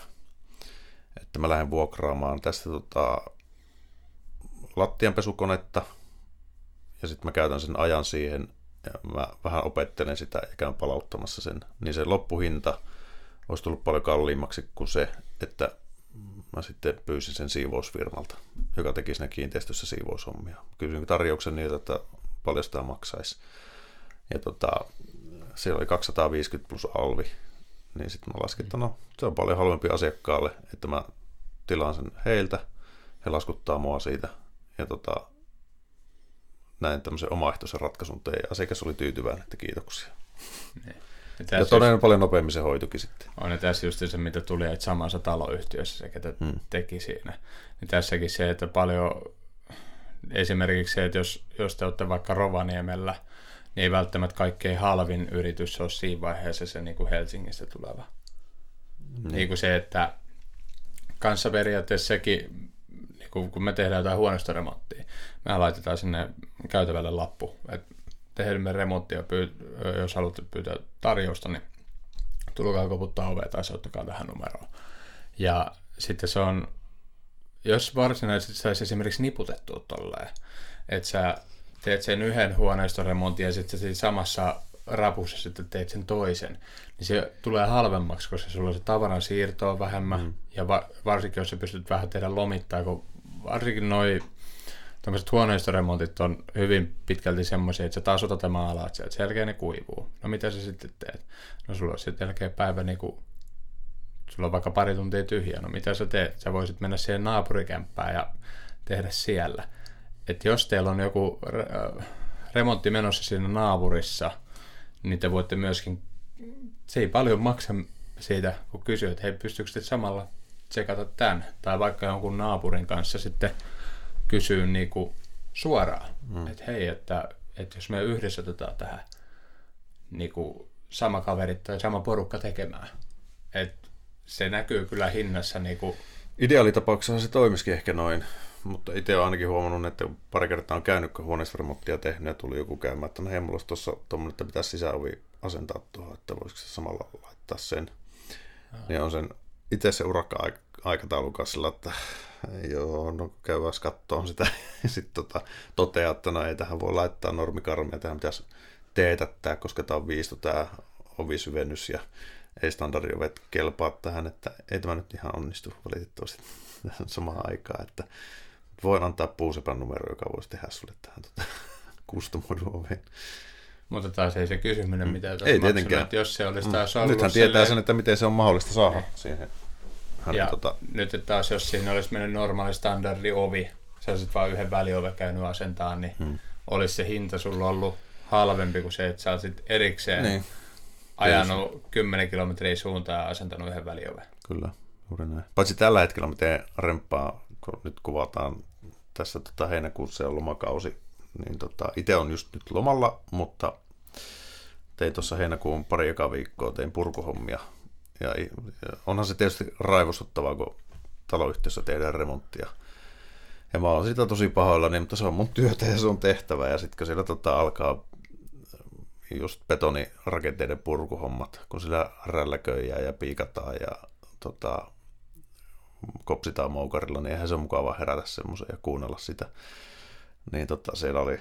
että mä lähden vuokraamaan tästä tota, lattianpesukonetta – ja sitten mä käytän sen ajan siihen ja mä vähän opettelen sitä ja käyn palauttamassa sen, niin se loppuhinta olisi tullut paljon kalliimmaksi kuin se, että mä sitten pyysin sen siivousfirmalta, joka teki siinä kiinteistössä siivoushommia. Kysyin tarjouksen niiltä, että paljon sitä maksaisi. Ja tota, siellä oli 250 plus alvi, niin sitten mä laskin, että no se on paljon halvempi asiakkaalle, että mä tilaan sen heiltä, he laskuttaa mua siitä. Ja tota, näin tämmöisen omaehtoisen ratkaisun tein ja asiakas oli tyytyväinen, että kiitoksia. Niin. Ja, ja todella just... paljon nopeammin se hoitukin sitten. On ja tässä just se, mitä tuli, että samassa taloyhtiössä se, ketä hmm. teki siinä. Niin tässäkin se, että paljon, esimerkiksi se, että jos, jos te olette vaikka Rovaniemellä, niin ei välttämättä kaikkein halvin yritys ole siinä vaiheessa se niin kuin Helsingistä tuleva. Hmm. Niin kuin se, että kanssa periaatteessa sekin, niin kuin kun me tehdään jotain huoneistoremonttia, me laitetaan sinne käytävälle lappu, että tehdään remonttia, pyy- jos haluatte pyytää tarjousta, niin tulkaa koputtaa ovea tai soittakaa tähän numeroon. Ja sitten se on, jos varsinaisesti saisi esimerkiksi niputettua tolleen, että sä teet sen yhden huoneistoremontin ja sitten siinä samassa rapussa sitten teet sen toisen, niin se tulee halvemmaksi, koska sulla se tavaran siirto on vähemmän, mm. ja va- varsinkin jos sä pystyt vähän tehdä lomittaa, kun varsinkin noin tämmöiset huoneistoremontit on hyvin pitkälti semmoisia, että sä taas otat maalat sieltä, sen jälkeen ne kuivuu. No mitä sä sitten teet? No sulla on sitten jälkeen päivä niin kuin, sulla on vaikka pari tuntia tyhjä, no mitä sä teet? Sä voisit mennä siihen naapurikämppään ja tehdä siellä. Että jos teillä on joku re- remontti menossa siinä naapurissa, niin te voitte myöskin, se ei paljon maksa siitä, kun kysyy, että hei, pystyykö te samalla tsekata tämän, tai vaikka jonkun naapurin kanssa sitten kysyä niin kuin suoraan, mm. että hei, että, että jos me yhdessä otetaan tähän niin kuin sama kaveri tai sama porukka tekemään, että se näkyy kyllä hinnassa. Niin kuin... Ideaalitapauksessa se toimisikin ehkä noin, mutta itse olen ainakin huomannut, että pari kertaa on käynyt, kun huoneistoremottia tehnyt ja tuli joku käymään, että no hei, mulla tuossa tuommoinen, että pitäisi sisäovi asentaa tuohon, että voisiko se samalla laittaa sen. Aha. Niin on sen itse se urakka aikataulun kanssa että joo, no käydään katsoa sitä ja sitten tota, toteaa, että no ei tähän voi laittaa normikarmia, tähän pitäisi teetättää, koska tämä on viisto tämä ovisyvennys ja ei standardiovet kelpaa tähän, että ei tämä nyt ihan onnistu valitettavasti samaan aikaan, että voin antaa puusepän numero, joka voisi tehdä sulle tähän tota, kustomoidu Mutta taas ei se kysyminen, mm. mitä ei tietenkään. Että jos se olisi taas mm. ollut Nythän tietää sen, että miten se on mahdollista saada siihen hän, ja tota... nyt että taas jos siinä olisi mennyt normaali standardi ovi, sä olisit vain yhden väliove käynyt asentaa, niin hmm. olisi se hinta sulla ollut halvempi kuin se, että sä olisit erikseen niin. ajanut Kyllä. 10 kilometriä suuntaan ja asentanut yhden väliove. Kyllä, juuri näin. Paitsi tällä hetkellä mä teen remppaa, kun nyt kuvataan tässä tota heinäkuussa on lomakausi, niin tota, itse on just nyt lomalla, mutta tein tuossa heinäkuun pari eka viikkoa, tein purkuhommia ja onhan se tietysti raivostuttavaa, kun taloyhtiössä tehdään remonttia. Ja mä oon sitä tosi pahoilla, niin, mutta se on mun työtä ja se on tehtävä. Ja sitten kun siellä tota, alkaa just betonirakenteiden purkuhommat, kun sillä rälläköijää ja piikataan ja tota, kopsitaan moukarilla, niin eihän se ole mukava herätä semmoisen ja kuunnella sitä. Niin tota, siellä oli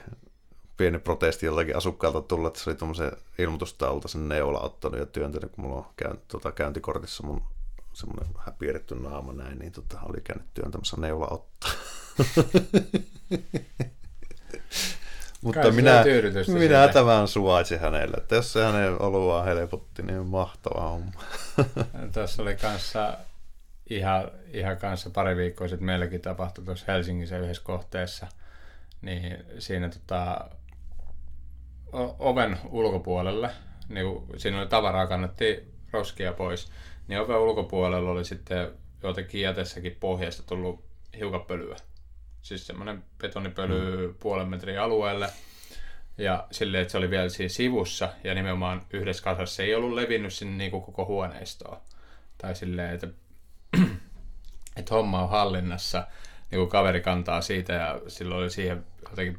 pieni protesti joltakin asukkaalta tullut, että se oli tuommoisen ilmoitustaulta sen neula ottanut ja työntänyt, kun mulla on käyn, tota, käyntikortissa mun semmoinen vähän piirretty naama näin, niin tota, oli käynyt työntämässä neula ottaa. Mutta minä, minä tämän suvaitsin hänelle, että jos se hänen oluaa helpotti, niin mahtava homma. Tuossa oli kanssa ihan, ihan kanssa pari viikkoa sitten meilläkin tapahtui tuossa Helsingissä yhdessä kohteessa, niin siinä tota, oven ulkopuolelle, niin kuin siinä oli tavaraa, kannettiin roskia pois, niin oven ulkopuolella oli sitten jotenkin jätessäkin pohjasta tullut hiukan pölyä. Siis semmoinen betonipöly mm. puolen metrin alueelle. Ja silleen, että se oli vielä siinä sivussa ja nimenomaan yhdessä kasassa se ei ollut levinnyt sinne niin kuin koko huoneistoon. Tai silleen, että, että homma on hallinnassa, niin kuin kaveri kantaa siitä ja silloin oli siihen jotenkin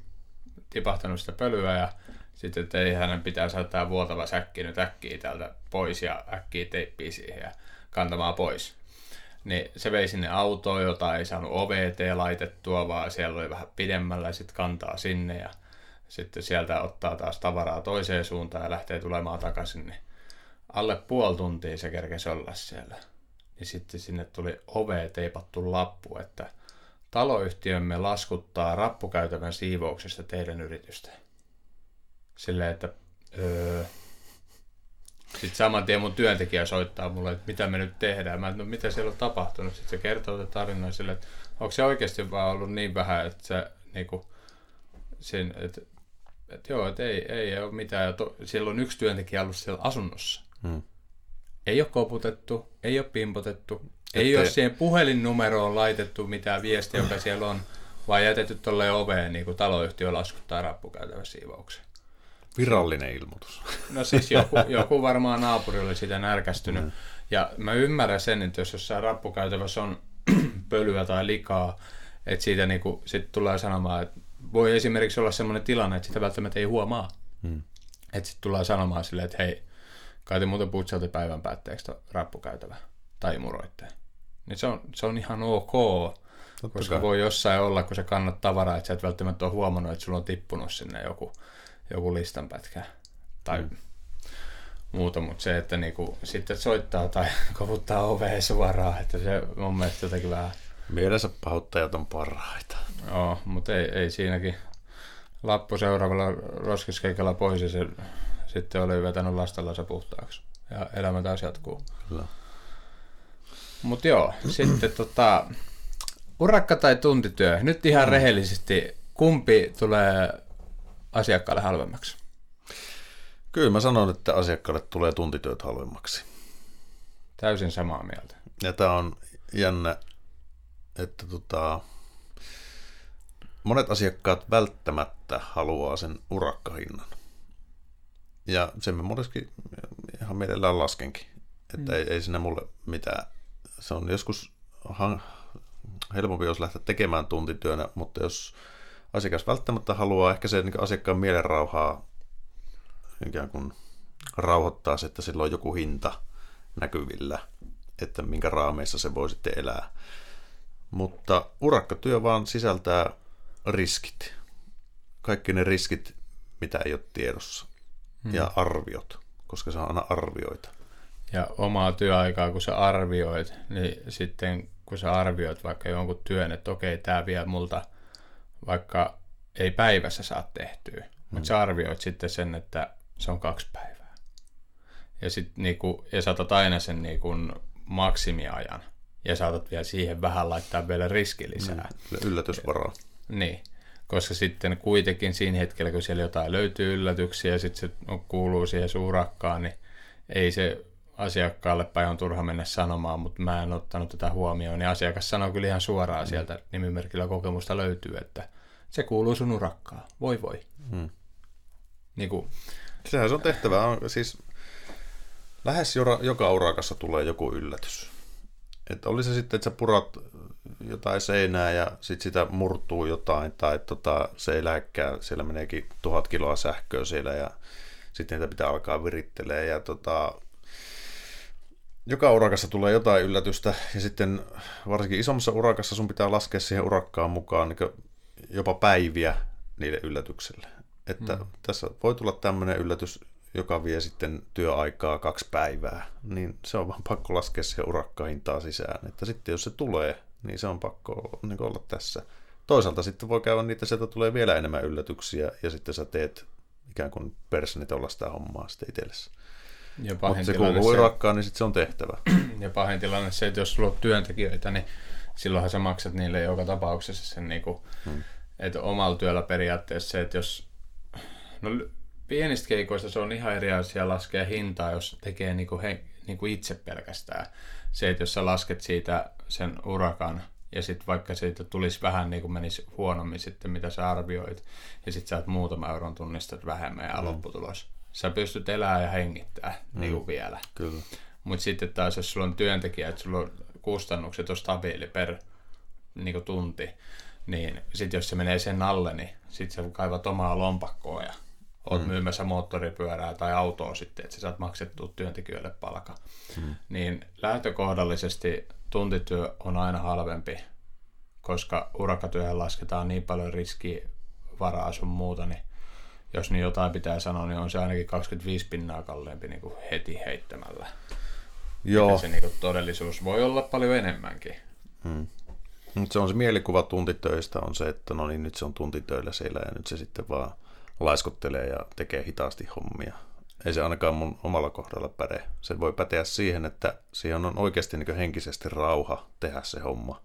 tipahtanut sitä pölyä ja sitten, että ei hänen pitää saada tämä vuotava säkki nyt äkkiä täältä pois ja äkkiä teippiä siihen ja kantamaan pois. Niin se vei sinne autoon, jota ei saanut OVT laitettua, vaan siellä oli vähän pidemmällä ja sitten kantaa sinne ja sitten sieltä ottaa taas tavaraa toiseen suuntaan ja lähtee tulemaan takaisin, niin alle puoli tuntia se kerkesi olla siellä. Niin sitten sinne tuli ove teipattu lappu, että taloyhtiömme laskuttaa rappukäytävän siivouksesta teidän yritystä. Silleen, että öö, sitten saman tien mun työntekijä soittaa mulle, että mitä me nyt tehdään. Mä, no mitä siellä on tapahtunut. Sitten se kertoo tätä tarinaa sille, että onko se oikeasti vaan ollut niin vähän, että se niinku, sen, että, että joo, että ei, ei ole mitään. Ja to, siellä on yksi työntekijä ollut siellä asunnossa. Hmm. Ei ole koputettu, ei ole pimpotettu, Ette... ei ole siihen puhelinnumeroon laitettu mitään viestiä, joka siellä on, vaan jätetty tuolle oveen, niin kuin taloyhtiö laskuttaa rappukäytävä siivoukseen. Virallinen ilmoitus. No siis joku, joku varmaan naapuri oli sitä närkästynyt. Mm. Ja mä ymmärrän sen, että jos jossain rappukäytävässä on pölyä tai likaa, että siitä niinku, sit tulee sanomaan, että voi esimerkiksi olla sellainen tilanne, että sitä välttämättä ei huomaa. Mm. Että sitten tullaan sanomaan silleen, että hei, kai te muuten putsalti päivän päätteeksi rappukäytävä tai muroitte. Niin se on, se on ihan ok, Totta koska kai. voi jossain olla, kun se kannat tavaraa, että sä et välttämättä ole huomannut, että sulla on tippunut sinne joku joku listanpätkä tai mm. muuta, mutta se, että niinku, sitten soittaa tai kovuttaa oveen suoraan, että se mun mielestä jotenkin vähän... Mielensä pahoittajat on parhaita. Joo, mutta ei, ei siinäkin lappu seuraavalla roskiskeikalla pois ja se sitten oli vetänyt lastellansa puhtaaksi. Ja elämä taas jatkuu. Kyllä. Mutta joo, sitten tota, urakka tai tuntityö. Nyt ihan mm. rehellisesti, kumpi tulee asiakkaalle halvemmaksi? Kyllä mä sanon, että asiakkaalle tulee tuntityöt halvemmaksi. Täysin samaa mieltä. Ja tämä on jännä, että tota, monet asiakkaat välttämättä haluaa sen urakkahinnan. Ja sen mä monesti ihan mielellään laskenkin. Että mm. ei, ei sinne mulle mitään. Se on joskus helpompi, jos lähteä tekemään tuntityönä, mutta jos asiakas välttämättä haluaa ehkä se niin asiakkaan mielenrauhaa ikään kuin rauhoittaa se, että sillä on joku hinta näkyvillä, että minkä raameissa se voi sitten elää. Mutta urakkatyö vaan sisältää riskit. Kaikki ne riskit, mitä ei ole tiedossa. Hmm. Ja arviot, koska se on aina arvioita. Ja omaa työaikaa, kun sä arvioit, niin sitten kun sä arvioit vaikka jonkun työn, että okei, tämä vie multa – vaikka ei päivässä saa tehtyä, mm. mutta sä arvioit sitten sen, että se on kaksi päivää. Ja, sit niinku, ja saatat aina sen niinku maksimiajan. Ja saatat vielä siihen vähän laittaa vielä riski lisää. Mm, yllätysvaraa. Niin, koska sitten kuitenkin siinä hetkellä, kun siellä jotain löytyy yllätyksiä ja sitten se kuuluu siihen suurakkaan, niin ei se asiakkaalle päin on turha mennä sanomaan, mutta mä en ottanut tätä huomioon. Niin asiakas sanoo kyllä ihan suoraan mm. sieltä nimimerkillä kokemusta löytyy, että se kuuluu sun urakkaan. Voi voi. Hmm. Niin kuin. Sehän se on tehtävä. On, siis lähes joka urakassa tulee joku yllätys. Että oli se sitten, että sä purat jotain seinää ja sitten sitä murtuu jotain tai tota, se ei lähekkää, siellä meneekin tuhat kiloa sähköä siellä ja sitten niitä pitää alkaa virittelee ja tota, joka urakassa tulee jotain yllätystä ja sitten varsinkin isommassa urakassa sun pitää laskea siihen urakkaan mukaan niin jopa päiviä niille yllätyksille. Että mm. tässä voi tulla tämmöinen yllätys, joka vie sitten työaikaa kaksi päivää, niin se on vaan pakko laskea siihen urakkahintaa sisään. Että sitten jos se tulee, niin se on pakko niin olla tässä. Toisaalta sitten voi käydä niitä, sieltä tulee vielä enemmän yllätyksiä ja sitten sä teet ikään kuin olla sitä hommaa sitten itsellesi. Ja Mutta se kuuluu se, urakkaan, niin sitten se on tehtävä. Ja pahin tilanne se, että jos sulla on työntekijöitä, niin silloinhan sä maksat niille joka tapauksessa sen, niin kuin, hmm. että omalla työllä periaatteessa se, että jos, no pienistä keikoista se on ihan eri asia laskea hintaa, jos tekee niinku he, niinku itse pelkästään. Se, että jos sä lasket siitä sen urakan ja sitten vaikka siitä tulisi vähän niin kuin menisi huonommin sitten, mitä sä arvioit, ja sitten sä oot muutama euron tunnistat vähemmän ja mm. lopputulos. Sä pystyt elämään ja hengittää mm. niin kuin vielä. Kyllä. Mutta sitten taas, jos sulla on työntekijä, että sulla on kustannukset on stabiili per niin kuin tunti, niin sitten jos se menee sen alle, niin sitten sä kaivat omaa lompakkoa ja oot mm. myymässä moottoripyörää tai autoa sitten, että sä saat maksettua työntekijöille palka. Mm. Niin lähtökohdallisesti tuntityö on aina halvempi, koska urakkatyöhön lasketaan niin paljon riskivaraa sun muuta, niin jos niin jotain pitää sanoa, niin on se ainakin 25 pinnaa kalliimpi niin kuin heti heittämällä. Joo. se niin kuin todellisuus voi olla paljon enemmänkin. Hmm. Mutta se on se mielikuva tuntitöistä on se, että no niin nyt se on tuntitöillä siellä ja nyt se sitten vaan laiskottelee ja tekee hitaasti hommia. Ei se ainakaan mun omalla kohdalla päde. Se voi päteä siihen, että siihen on oikeasti niin henkisesti rauha tehdä se homma.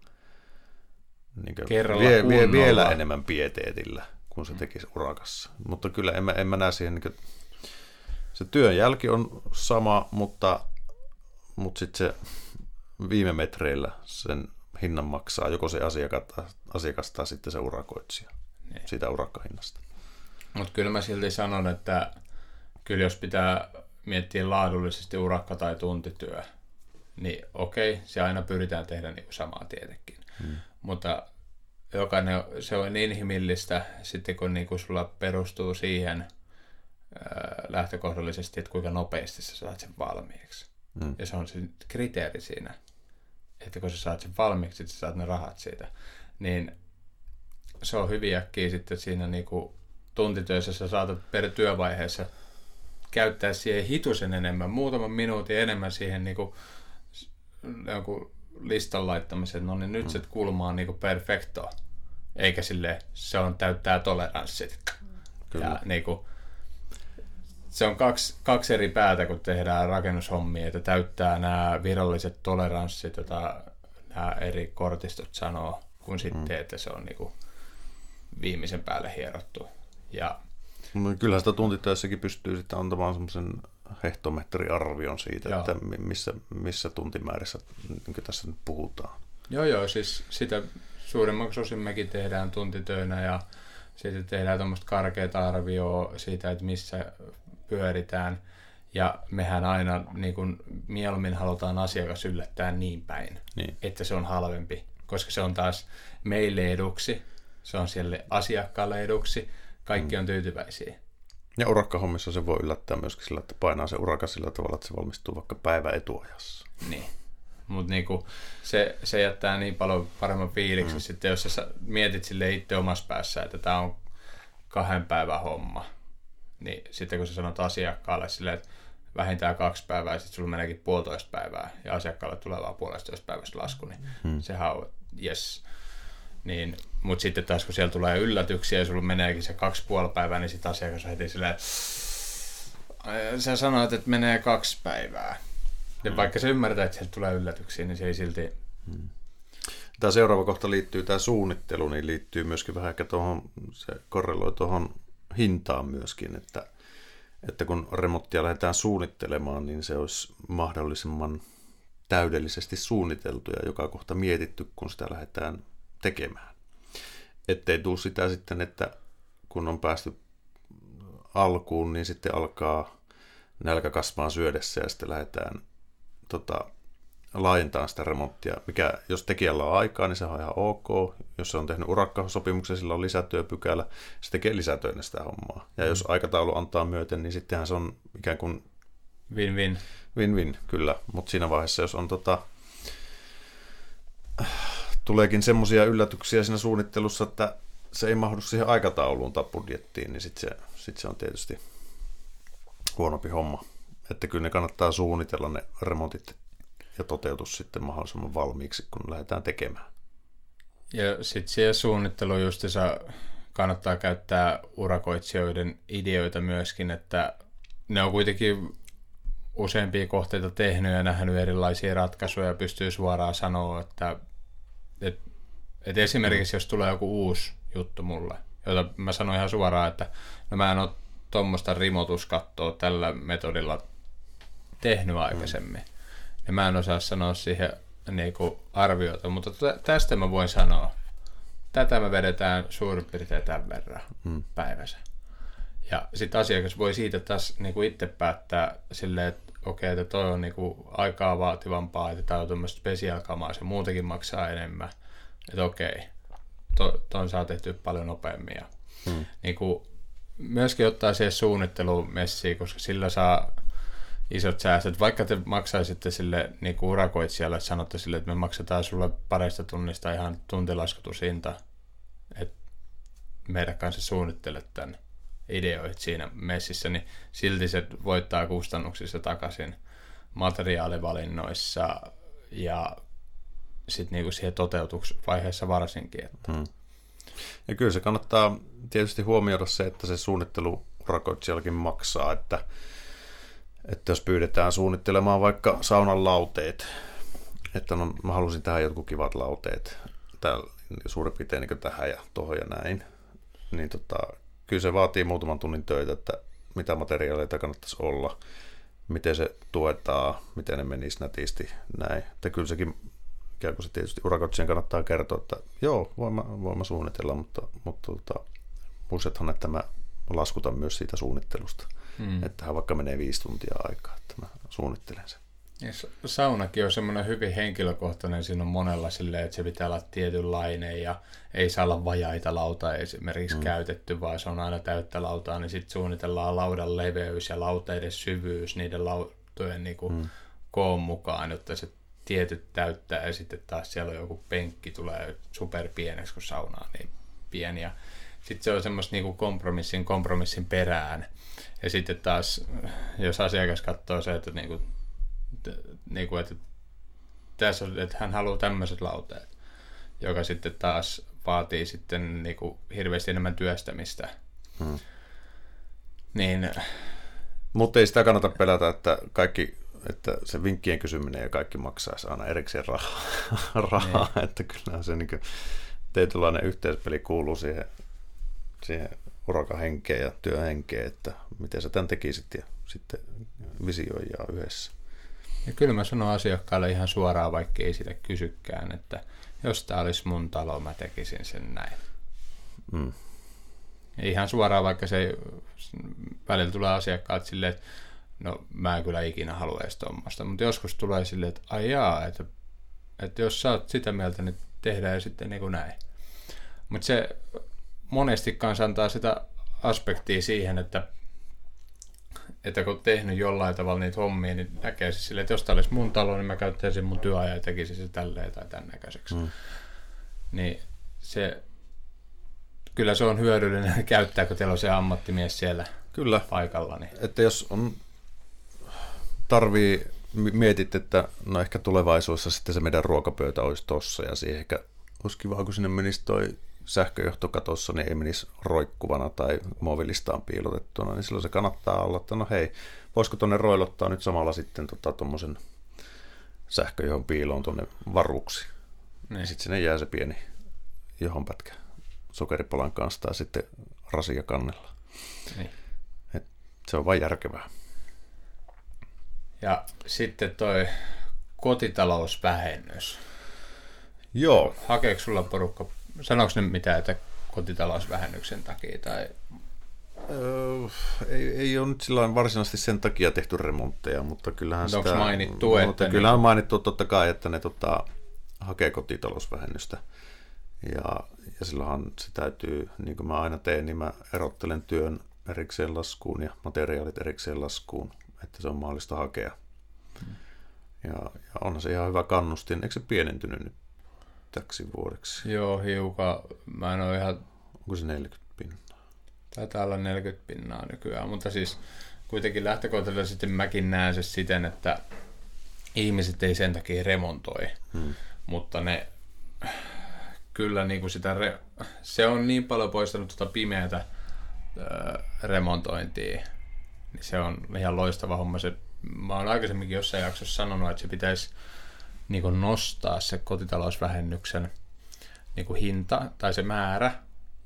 Niin vie, vie, vielä enemmän pieteetillä, kun se tekisi urakassa. Mutta kyllä en mä, en mä näe siihen, niin kuin, se työn jälki on sama, mutta, mutta sitten se viime metreillä sen hinnan maksaa joko se asiakas, asiakas tai sitten se urakoitsija niin. siitä urakkahinnasta. Mutta kyllä mä silti sanon, että kyllä jos pitää miettiä laadullisesti urakka- tai tuntityö, niin okei, se aina pyritään tehdä niin kuin samaa tietenkin. Hmm. Mutta jokainen, se on inhimillistä sitten kun niin kuin sulla perustuu siihen ää, lähtökohdallisesti, että kuinka nopeasti sä saat sen valmiiksi. Hmm. Ja se on se kriteeri siinä, että kun sä saat sen valmiiksi, että sä saat ne rahat siitä, niin se on hyvin äkkiä sitten siinä niin kuin tuntitöissä sä saatat per työvaiheessa käyttää siihen hitusen enemmän, muutaman minuutin enemmän siihen niin kuin, jonkun listan laittamiseen, no niin nyt mm. se kulma on niin kuin perfecto, eikä sille se on täyttää toleranssit. Kyllä. Ja niin kuin, se on kaksi, kaksi eri päätä, kun tehdään rakennushommia, että täyttää nämä viralliset toleranssit, joita nämä eri kortistot sanoo, kun sitten, mm. että se on niin kuin viimeisen päälle hierottu. Ja No, kyllähän sitä tuntitöissäkin pystyy sitten antamaan semmoisen hehtometriarvion siitä, joo. että missä, missä tuntimäärissä niin tässä nyt puhutaan. Joo, joo, siis sitä suurimmaksi osin mekin tehdään tuntitöinä ja sitten tehdään tuommoista karkeata arvioa siitä, että missä pyöritään. Ja mehän aina niin kun, mieluummin halutaan asiakas yllättää niin päin, niin. että se on halvempi, koska se on taas meille eduksi, se on siellä asiakkaalle eduksi, kaikki mm. on tyytyväisiä. Ja urakkahommissa se voi yllättää myöskin sillä, että painaa se urakka sillä tavalla, että se valmistuu vaikka päivä etuajassa. Niin. Mutta niinku, se, se jättää niin paljon paremman fiiliksi mm. sitten, jos sä mietit sille itse omassa päässä, että tämä on kahden päivän homma. Niin sitten kun sä sanot asiakkaalle silleen, että vähintään kaksi päivää, ja sitten sulla meneekin puolitoista päivää, ja asiakkaalle tulee vaan puolitoista päivästä lasku, niin mm. sehän on, yes. Niin, mutta sitten taas kun siellä tulee yllätyksiä ja sulla meneekin se kaksi puoli päivää, niin sitten asiakas heti silleen, sä sanoit, että menee kaksi päivää. Ja hmm. vaikka se ymmärtää, että sieltä tulee yllätyksiä, niin se ei silti... Hmm. Tämä seuraava kohta liittyy, tämä suunnittelu, niin liittyy myöskin vähän ehkä tuohon, se korreloi tuohon hintaan myöskin, että, että kun remonttia lähdetään suunnittelemaan, niin se olisi mahdollisimman täydellisesti suunniteltu ja joka kohta mietitty, kun sitä lähdetään tekemään. Ettei tule sitä sitten, että kun on päästy alkuun, niin sitten alkaa nälkä kasvaa syödessä ja sitten lähdetään tota, laajentamaan sitä remonttia. Mikä, jos tekijällä on aikaa, niin se on ihan ok. Jos se on tehnyt urakkasopimuksen, sillä on lisätyöpykälä, se tekee lisätöinä sitä hommaa. Ja mm. jos aikataulu antaa myöten, niin sittenhän se on ikään kuin... Win-win. Win-win, kyllä. Mutta siinä vaiheessa, jos on tota, tuleekin semmoisia yllätyksiä siinä suunnittelussa, että se ei mahdu siihen aikatauluun tai budjettiin, niin sitten se, sit se on tietysti huonompi homma. Että kyllä ne kannattaa suunnitella ne remontit ja toteutus sitten mahdollisimman valmiiksi, kun lähdetään tekemään. Ja sitten siihen suunnittelu justiinsa kannattaa käyttää urakoitsijoiden ideoita myöskin, että ne on kuitenkin useampia kohteita tehnyt ja nähnyt erilaisia ratkaisuja ja pystyy suoraan sanoa, että et, et esimerkiksi jos tulee joku uusi juttu mulle, jota mä sanoin ihan suoraan, että no mä en ole tuommoista rimotuskattoa tällä metodilla tehnyt aikaisemmin. Mm. Ja mä en osaa sanoa siihen niin kuin arviota, mutta tästä mä voin sanoa. Tätä me vedetään suurin piirtein tämän verran mm. päivässä. Ja sitten asiakas voi siitä taas niin kuin itse päättää silleen, että okei, okay, että toi on niin kuin aikaa vaativampaa, että tämä on tämmöistä spesiaalkamaa, se muutenkin maksaa enemmän. Että okei, okay, to, ton saa tehty paljon nopeammin. Ja, hmm. niin kuin, myöskin ottaa siihen suunnitteluun messiin, koska sillä saa isot säästöt. Vaikka te maksaisitte sille niin kuin urakoitsijalle, että sanotte sille, että me maksetaan sulle parista tunnista ihan tuntilaskutusinta, että meidän kanssa suunnittelet tämän ideoit siinä messissä, niin silti se voittaa kustannuksissa takaisin materiaalivalinnoissa ja sitten niinku siihen toteutusvaiheessa varsinkin. Että. Hmm. Ja kyllä se kannattaa tietysti huomioida se, että se suunnittelu urakoitsijallakin maksaa, että, että jos pyydetään suunnittelemaan vaikka saunan lauteet, että no, mä halusin tähän jotkut kivat lauteet, täällä suurin piirtein niin tähän ja tuohon ja näin, niin tota, kyllä se vaatii muutaman tunnin töitä, että mitä materiaaleita kannattaisi olla, miten se tuetaan, miten ne menisi nätisti, näin. Että kyllä sekin ikään kuin se tietysti urakoitsijan kannattaa kertoa, että joo, voin mä, voin mä suunnitella, mutta, mutta tota, muistathan, että mä laskutan myös siitä suunnittelusta. Mm. Että vaikka menee viisi tuntia aikaa, että mä suunnittelen sen. Ja saunakin on semmoinen hyvin henkilökohtainen, siinä on monella silleen, että se pitää olla tietynlainen ja ei saa olla vajaita lautaa esimerkiksi mm. käytetty, vaan se on aina täyttä lautaa, niin sitten suunnitellaan laudan leveys ja lauteiden syvyys niiden lautojen niin kuin mm. koon mukaan, jotta se tietyt täyttää ja sitten taas siellä on joku penkki tulee super pieneksi, kun sauna on niin pieni ja sitten se on semmoista niin kuin kompromissin kompromissin perään. Ja sitten taas, jos asiakas katsoo se, että, niin kuin, niin kuin, että, tässä on, että hän haluaa tämmöiset lauteet, joka sitten taas vaatii sitten niin kuin hirveästi enemmän työstämistä. Hmm. Niin, Mutta ei sitä kannata pelätä, että kaikki että se vinkkien kysyminen ja kaikki maksaisi aina erikseen rahaa, rahaa niin. että kyllä se niin tietynlainen yhteispeli kuuluu siihen, siihen urakahenkeen ja työhenkeen, että miten sä tämän tekisit ja sitten visioijaa yhdessä. Ja kyllä mä sanon asiakkaalle ihan suoraan, vaikka ei sitä kysykään, että jos tämä olisi mun talo, mä tekisin sen näin. Mm. Ja ihan suoraan, vaikka se välillä tulee asiakkaat silleen, että no mä en kyllä ikinä halua edes tuommoista, mutta joskus tulee silleen, että ai jaa, että, että jos sä oot sitä mieltä, niin tehdään sitten niin kuin näin. Mutta se monesti kanssa antaa sitä aspektia siihen, että, että kun tehnyt jollain tavalla niitä hommia, niin näkee se silleen, että jos tämä olisi mun talo, niin mä käyttäisin mun työajan ja tekisin se tälleen tai tämän näköiseksi. Mm. Niin se, kyllä se on hyödyllinen käyttää, kun teillä on se ammattimies siellä Kyllä. paikalla. Niin. Että jos on tarvii, mietit, että no ehkä tulevaisuudessa sitten se meidän ruokapöytä olisi tossa ja siihen ehkä olisi kiva, kun sinne menisi toi sähköjohto katossa, niin ei menisi roikkuvana tai mobiilistaan piilotettuna, niin silloin se kannattaa olla, että no hei, voisiko tuonne roilottaa nyt samalla sitten tuommoisen tota, sähköjohon piiloon tuonne varuksi. Niin. Sitten sinne jää se pieni johonpätkä sokeripalan kanssa tai sitten rasia kannella. Niin. Et se on vain järkevää. Ja sitten toi kotitalousvähennys. Joo. Hakeeko sulla porukka, sanoiko ne mitään, että kotitalousvähennyksen takia tai Öö, ei, ei ole nyt sillä varsinaisesti sen takia tehty remontteja, mutta kyllähän Onko sitä... mainittu, että... Mutta kyllähän on mainittu totta kai, että ne tota, hakee kotitalousvähennystä. Ja, ja silloinhan se täytyy, niin kuin mä aina teen, niin mä erottelen työn erikseen laskuun ja materiaalit erikseen laskuun että se on mahdollista hakea. Hmm. Ja, ja onhan se ihan hyvä kannustin. Eikö se pienentynyt nyt täksi vuodeksi? Joo, hiukan. Mä en ole ihan... Onko se 40 pinnaa? Taitaa olla 40 pinnaa nykyään, mutta siis kuitenkin lähtökohtaisesti mäkin näen se siten, että ihmiset ei sen takia remontoi, hmm. mutta ne kyllä niin kuin sitä, re, se on niin paljon poistanut tuota pimeätä remontointia, niin se on ihan loistava homma. Se, mä oon aikaisemminkin jossain jaksossa sanonut, että se pitäisi niin kuin nostaa se kotitalousvähennyksen niin kuin hinta tai se määrä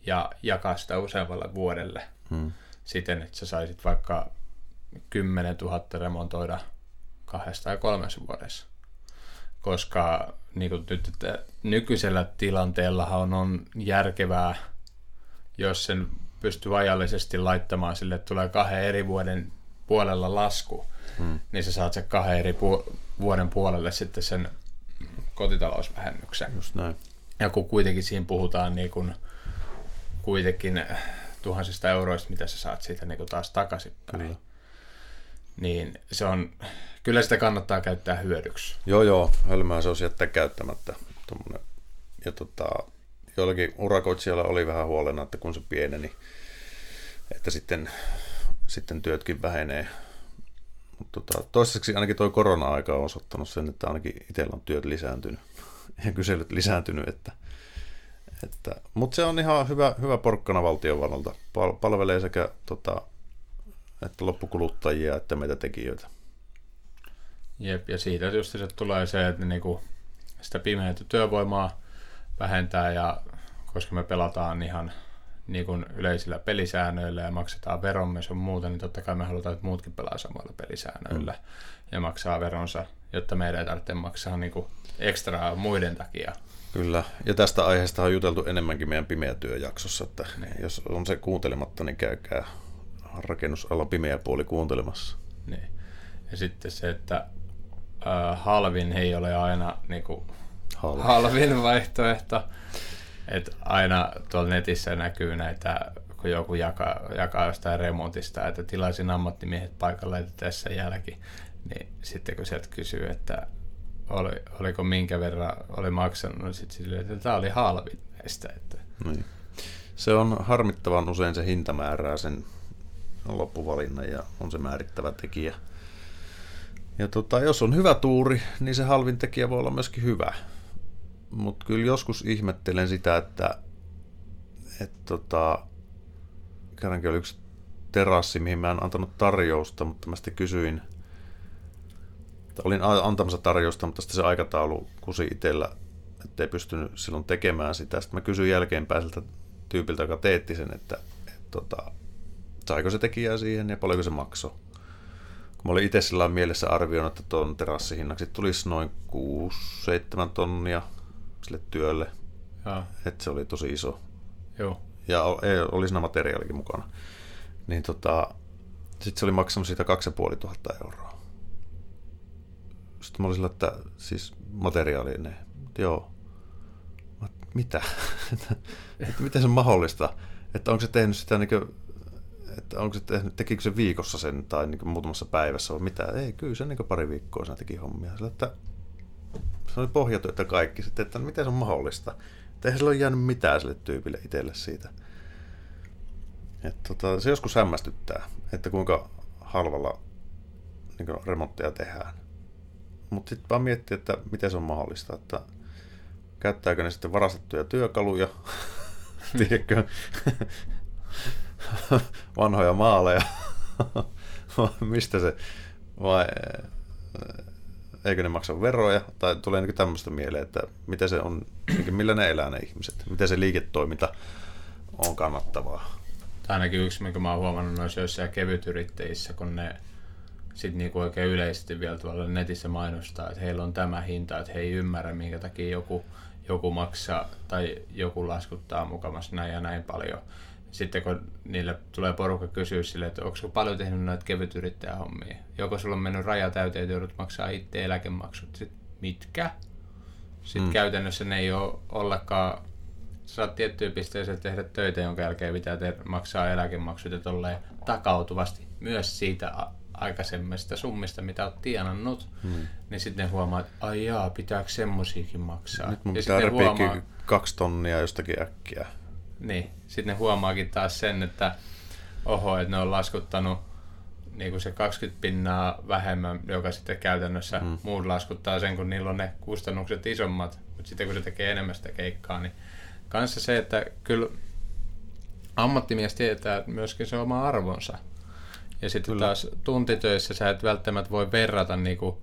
ja jakaa sitä useammalle vuodelle. Hmm. siten, että sä saisit vaikka 10 000 remontoida kahdessa tai kolmessa vuodessa. Koska niin kuin nyt, että nykyisellä tilanteella on, on järkevää, jos sen pystyy ajallisesti laittamaan sille, että tulee kahden eri vuoden puolella lasku, hmm. niin sä saat sen kahden eri pu- vuoden puolelle sitten sen kotitalousvähennyksen. Just näin. Ja kun kuitenkin siinä puhutaan niin kuin, kuitenkin tuhansista euroista, mitä sä saat siitä niin taas takaisinpäin. Kyllä. Niin se on, kyllä sitä kannattaa käyttää hyödyksi. Joo, joo, hölmää se olisi jättää käyttämättä. Tuommoinen. Ja tota, joillakin urakoitsijalla oli vähän huolena, että kun se pieneni, että sitten, sitten työtkin vähenee. Mutta tota, toistaiseksi ainakin tuo korona-aika on osoittanut sen, että ainakin itsellä on työt lisääntynyt ja kyselyt lisääntynyt, että, että, mutta se on ihan hyvä, hyvä porkkana valtiovallalta. Pal- palvelee sekä tota, että loppukuluttajia että meitä tekijöitä. Jep, ja siitä just se tulee se, että niinku sitä pimeää työvoimaa vähentää, ja koska me pelataan ihan niin kuin yleisillä pelisäännöillä ja maksetaan veromme sun muuta, niin totta kai me halutaan, että muutkin pelaa samoilla pelisäännöillä mm. ja maksaa veronsa, jotta meidän ei tarvitse maksaa niin kuin ekstraa muiden takia. Kyllä, ja tästä aiheesta on juteltu enemmänkin meidän pimeä työjaksossa, että niin. jos on se kuuntelematta, niin käykää rakennusalan pimeä puoli kuuntelemassa. Niin. Ja sitten se, että äh, halvin ei ole aina niin kuin, halvin. halvin vaihtoehto. Että aina tuolla netissä näkyy näitä, kun joku jakaa, jakaa jostain remontista, että tilaisin ammattimiehet paikalle, että tässä jälki. Niin sitten kun sieltä kysyy, että oli, oliko minkä verran oli maksanut, niin sitten silleen, että tämä oli halvin näistä. Että... Niin. Se on harmittavan usein se hintamäärää sen loppuvalinnan ja on se määrittävä tekijä. Ja tota, jos on hyvä tuuri, niin se halvin tekijä voi olla myöskin hyvä. Mutta kyllä joskus ihmettelen sitä, että et tota, kerrankin oli yksi terassi, mihin mä en antanut tarjousta, mutta mä sitten kysyin, olin antamassa tarjousta, mutta sitten se aikataulu kusi itsellä, ettei pystynyt silloin tekemään sitä. Sitten mä kysyin jälkeenpäin siltä tyypiltä, joka teetti sen, että, että tota, saiko se tekijää siihen ja paljonko se maksoi. Kun mä olin itse sillä mielessä arvioinut, että tuon terassihinnaksi tulisi noin 6-7 tonnia sille työlle. Että se oli tosi iso. Joo. Ja oli siinä materiaalikin mukana. Niin tota, sitten se oli maksanut siitä 2500 euroa. Sitten mä olin sillä, että siis materiaalineen. Joo. Mitä? että miten se on mahdollista? Että onko se tehnyt sitä niin että onko se tehnyt, tekikö se viikossa sen tai niin muutamassa päivässä vai mitä. Ei, kyllä se niin pari viikkoa sen teki hommia. Sillä, että se oli pohjatyötä kaikki sitten, että miten se on mahdollista. Että eihän sillä ole jäänyt mitään sille tyypille itselle siitä. Että tota, se joskus hämmästyttää, että kuinka halvalla niin remontteja tehdään. Mutta sitten vaan miettiä, että miten se on mahdollista, että käyttääkö ne sitten varastettuja työkaluja, tiedätkö, vanhoja maaleja, mistä se, vai eikö ne maksa veroja, tai tulee niin tämmöistä mieleen, että miten se on, niin millä ne elää ne ihmiset, miten se liiketoiminta on kannattavaa. Tämä ainakin yksi, minkä mä oon huomannut noissa joissain kevytyrittäjissä, kun ne sitten niinku oikein yleisesti vielä tuolla netissä mainostaa, että heillä on tämä hinta, että he ei ymmärrä, minkä takia joku, joku maksaa tai joku laskuttaa mukamassa näin ja näin paljon sitten kun niille tulee porukka kysyä sille, että onko paljon tehnyt noita kevytyrittäjähommia. Joko sulla on mennyt raja täyteen, että joudut maksaa itse eläkemaksut. Sitten mitkä? Sitten mm. käytännössä ne ei ole ollenkaan, saat tiettyyn pisteeseen tehdä töitä, jonka jälkeen pitää te- maksaa eläkemaksut ja tolleen takautuvasti myös siitä aikaisemmista summista, mitä olet tienannut, hmm. niin sitten huomaa, että ai jaa, pitääkö semmosiakin maksaa. Nyt mun ja pitää huomaa... kaksi tonnia jostakin äkkiä. Niin, sitten ne huomaakin taas sen, että oho, että ne on laskuttanut niin kuin se 20 pinnaa vähemmän, joka sitten käytännössä mm. muut laskuttaa sen, kun niillä on ne kustannukset isommat. Mutta sitten kun se tekee enemmän sitä keikkaa, niin kanssa se, että kyllä ammattimies tietää myöskin se oma arvonsa. Ja sitten taas tuntitöissä sä et välttämättä voi verrata niinku,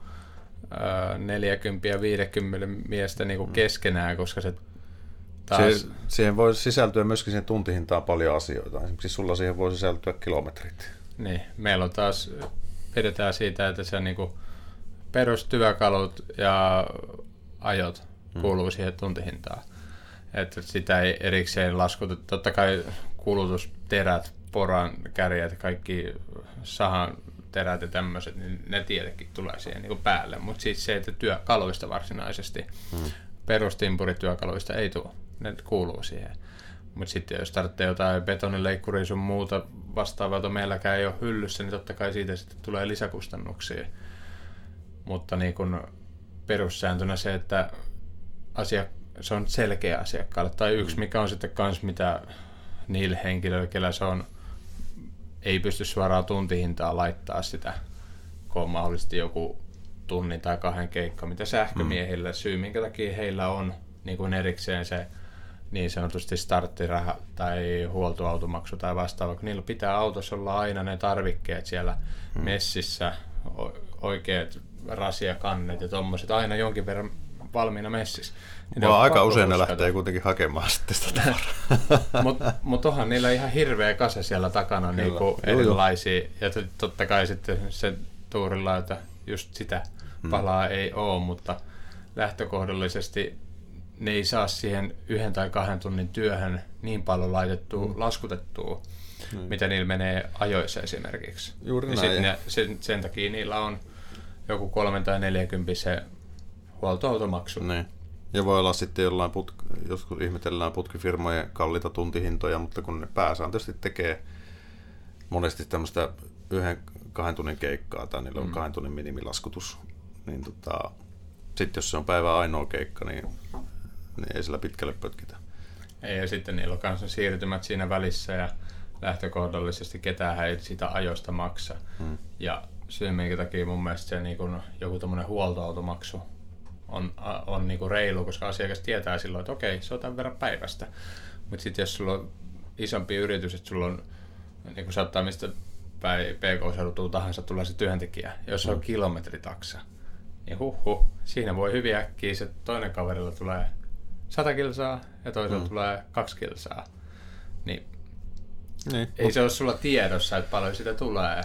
ää, 40 ja 50 miestä niinku mm. keskenään, koska se taas... Se, siihen voi sisältyä myöskin siihen tuntihintaan paljon asioita. Esimerkiksi sulla siihen voi sisältyä kilometrit. Niin, meillä on taas, pidetään siitä, että se niinku perustyökalut ja ajot hmm. kuuluu siihen tuntihintaan. Että sitä ei erikseen laskuta. Totta kai kulutusterät, poran kärjet, kaikki sahan terät ja tämmöiset, niin ne tietenkin tulee siihen niin päälle. Mutta siis se, että työkaluista varsinaisesti, hmm. perustimpurityökaluista ei tule, ne kuuluu siihen. Mutta sitten jos tarvitsee jotain betonileikkuria sun muuta vastaavaa, jota meilläkään ei ole hyllyssä, niin totta kai siitä sitten tulee lisäkustannuksia. Mutta niin kun perussääntönä se, että asia, se on selkeä asiakkaalle. Tai yksi, mikä on sitten kans mitä niille henkilöille, kellä se on, ei pysty suoraan tuntihintaa laittaa sitä, kun on mahdollisesti joku tunnin tai kahden keikka, mitä sähkömiehillä mm. syy, minkä takia heillä on niin kuin erikseen se niin sanotusti starttiraha tai huoltoautomaksu tai vastaava, kun niillä pitää autossa olla aina ne tarvikkeet siellä mm. messissä, oikeat rasiakannet ja tuommoiset aina jonkin verran valmiina messissä. Niin aika usein ne lähtee kuitenkin hakemaan sitten sitä Mutta mut onhan niillä ihan hirveä kase siellä takana niin kuin erilaisia. Ja totta kai sitten se tuurilla, että just sitä hmm. palaa hmm. ei ole, mutta lähtökohdallisesti ne ei saa siihen yhden tai kahden tunnin työhön niin paljon laitettua, hmm. laskutettua, hmm. mitä niillä menee ajoissa esimerkiksi. Juuri ja näin. Ne, sen, sen takia niillä on joku kolmen tai neljäkympi se huoltoautomaksu. Niin. Ja voi olla sitten jollain, put- joskus ihmetellään putkifirmojen kallita tuntihintoja, mutta kun ne pääsääntöisesti tekee monesti tämmöistä yhden kahden tunnin keikkaa tai niillä on mm. kahden tunnin minimilaskutus, niin tota, sitten jos se on päivä ainoa keikka, niin, niin ei sillä pitkälle pötkitä. Ei, ja sitten niillä on kanssa siirtymät siinä välissä ja lähtökohdallisesti ketään ei sitä ajoista maksa. Mm. Ja syy, minkä takia mun mielestä se niin kun joku tämmöinen huoltoautomaksu on, on niin reilu, koska asiakas tietää silloin, että okei, se on tämän verran päivästä. Mutta sitten jos sulla on isompi yritys, että sulla on, niin kuin saattaa mistä päin PK-seudutua tahansa tulee se työntekijä, jos on mm. kilometritaksa, niin huh, huh siinä voi hyvin äkkiä se toinen kaverilla tulee 100 kilsaa ja toisella mm. tulee 2 kilsaa. Niin, niin. ei se ole sulla tiedossa, että paljon sitä tulee.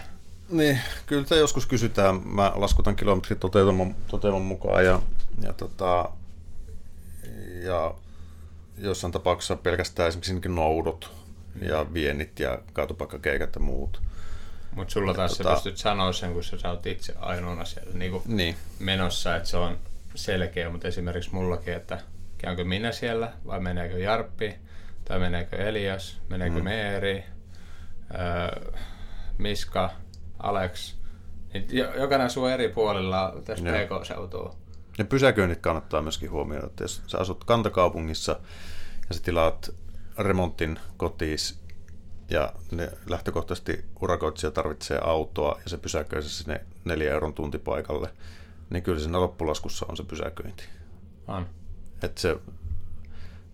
Niin, kyllä sitä joskus kysytään. Mä laskutan kilometrit toteutuman, toteutuman mukaan ja, ja, tota, ja jossain tapauksessa pelkästään esimerkiksi noudot ja viennit ja kaatopaikkakeikat ja muut. Mutta sulla taas tota, sä pystyt sanoa sen, kun sä oot itse ainoana siellä niin niin. menossa, että se on selkeä, mutta esimerkiksi mullakin, että käynkö minä siellä vai meneekö Jarppi tai meneekö Elias, meneekö mm. Meeri, äh, Miska, Alex, niin jokainen sun eri puolilla tässä PK-seutua. Ja pysäköinnit kannattaa myöskin huomioida, että jos sä asut kantakaupungissa ja sä tilaat remontin kotiis ja ne lähtökohtaisesti urakoitsija tarvitsee autoa ja se pysäköi se sinne neljä euron tuntipaikalle, niin kyllä siinä loppulaskussa on se pysäköinti. On. Et se,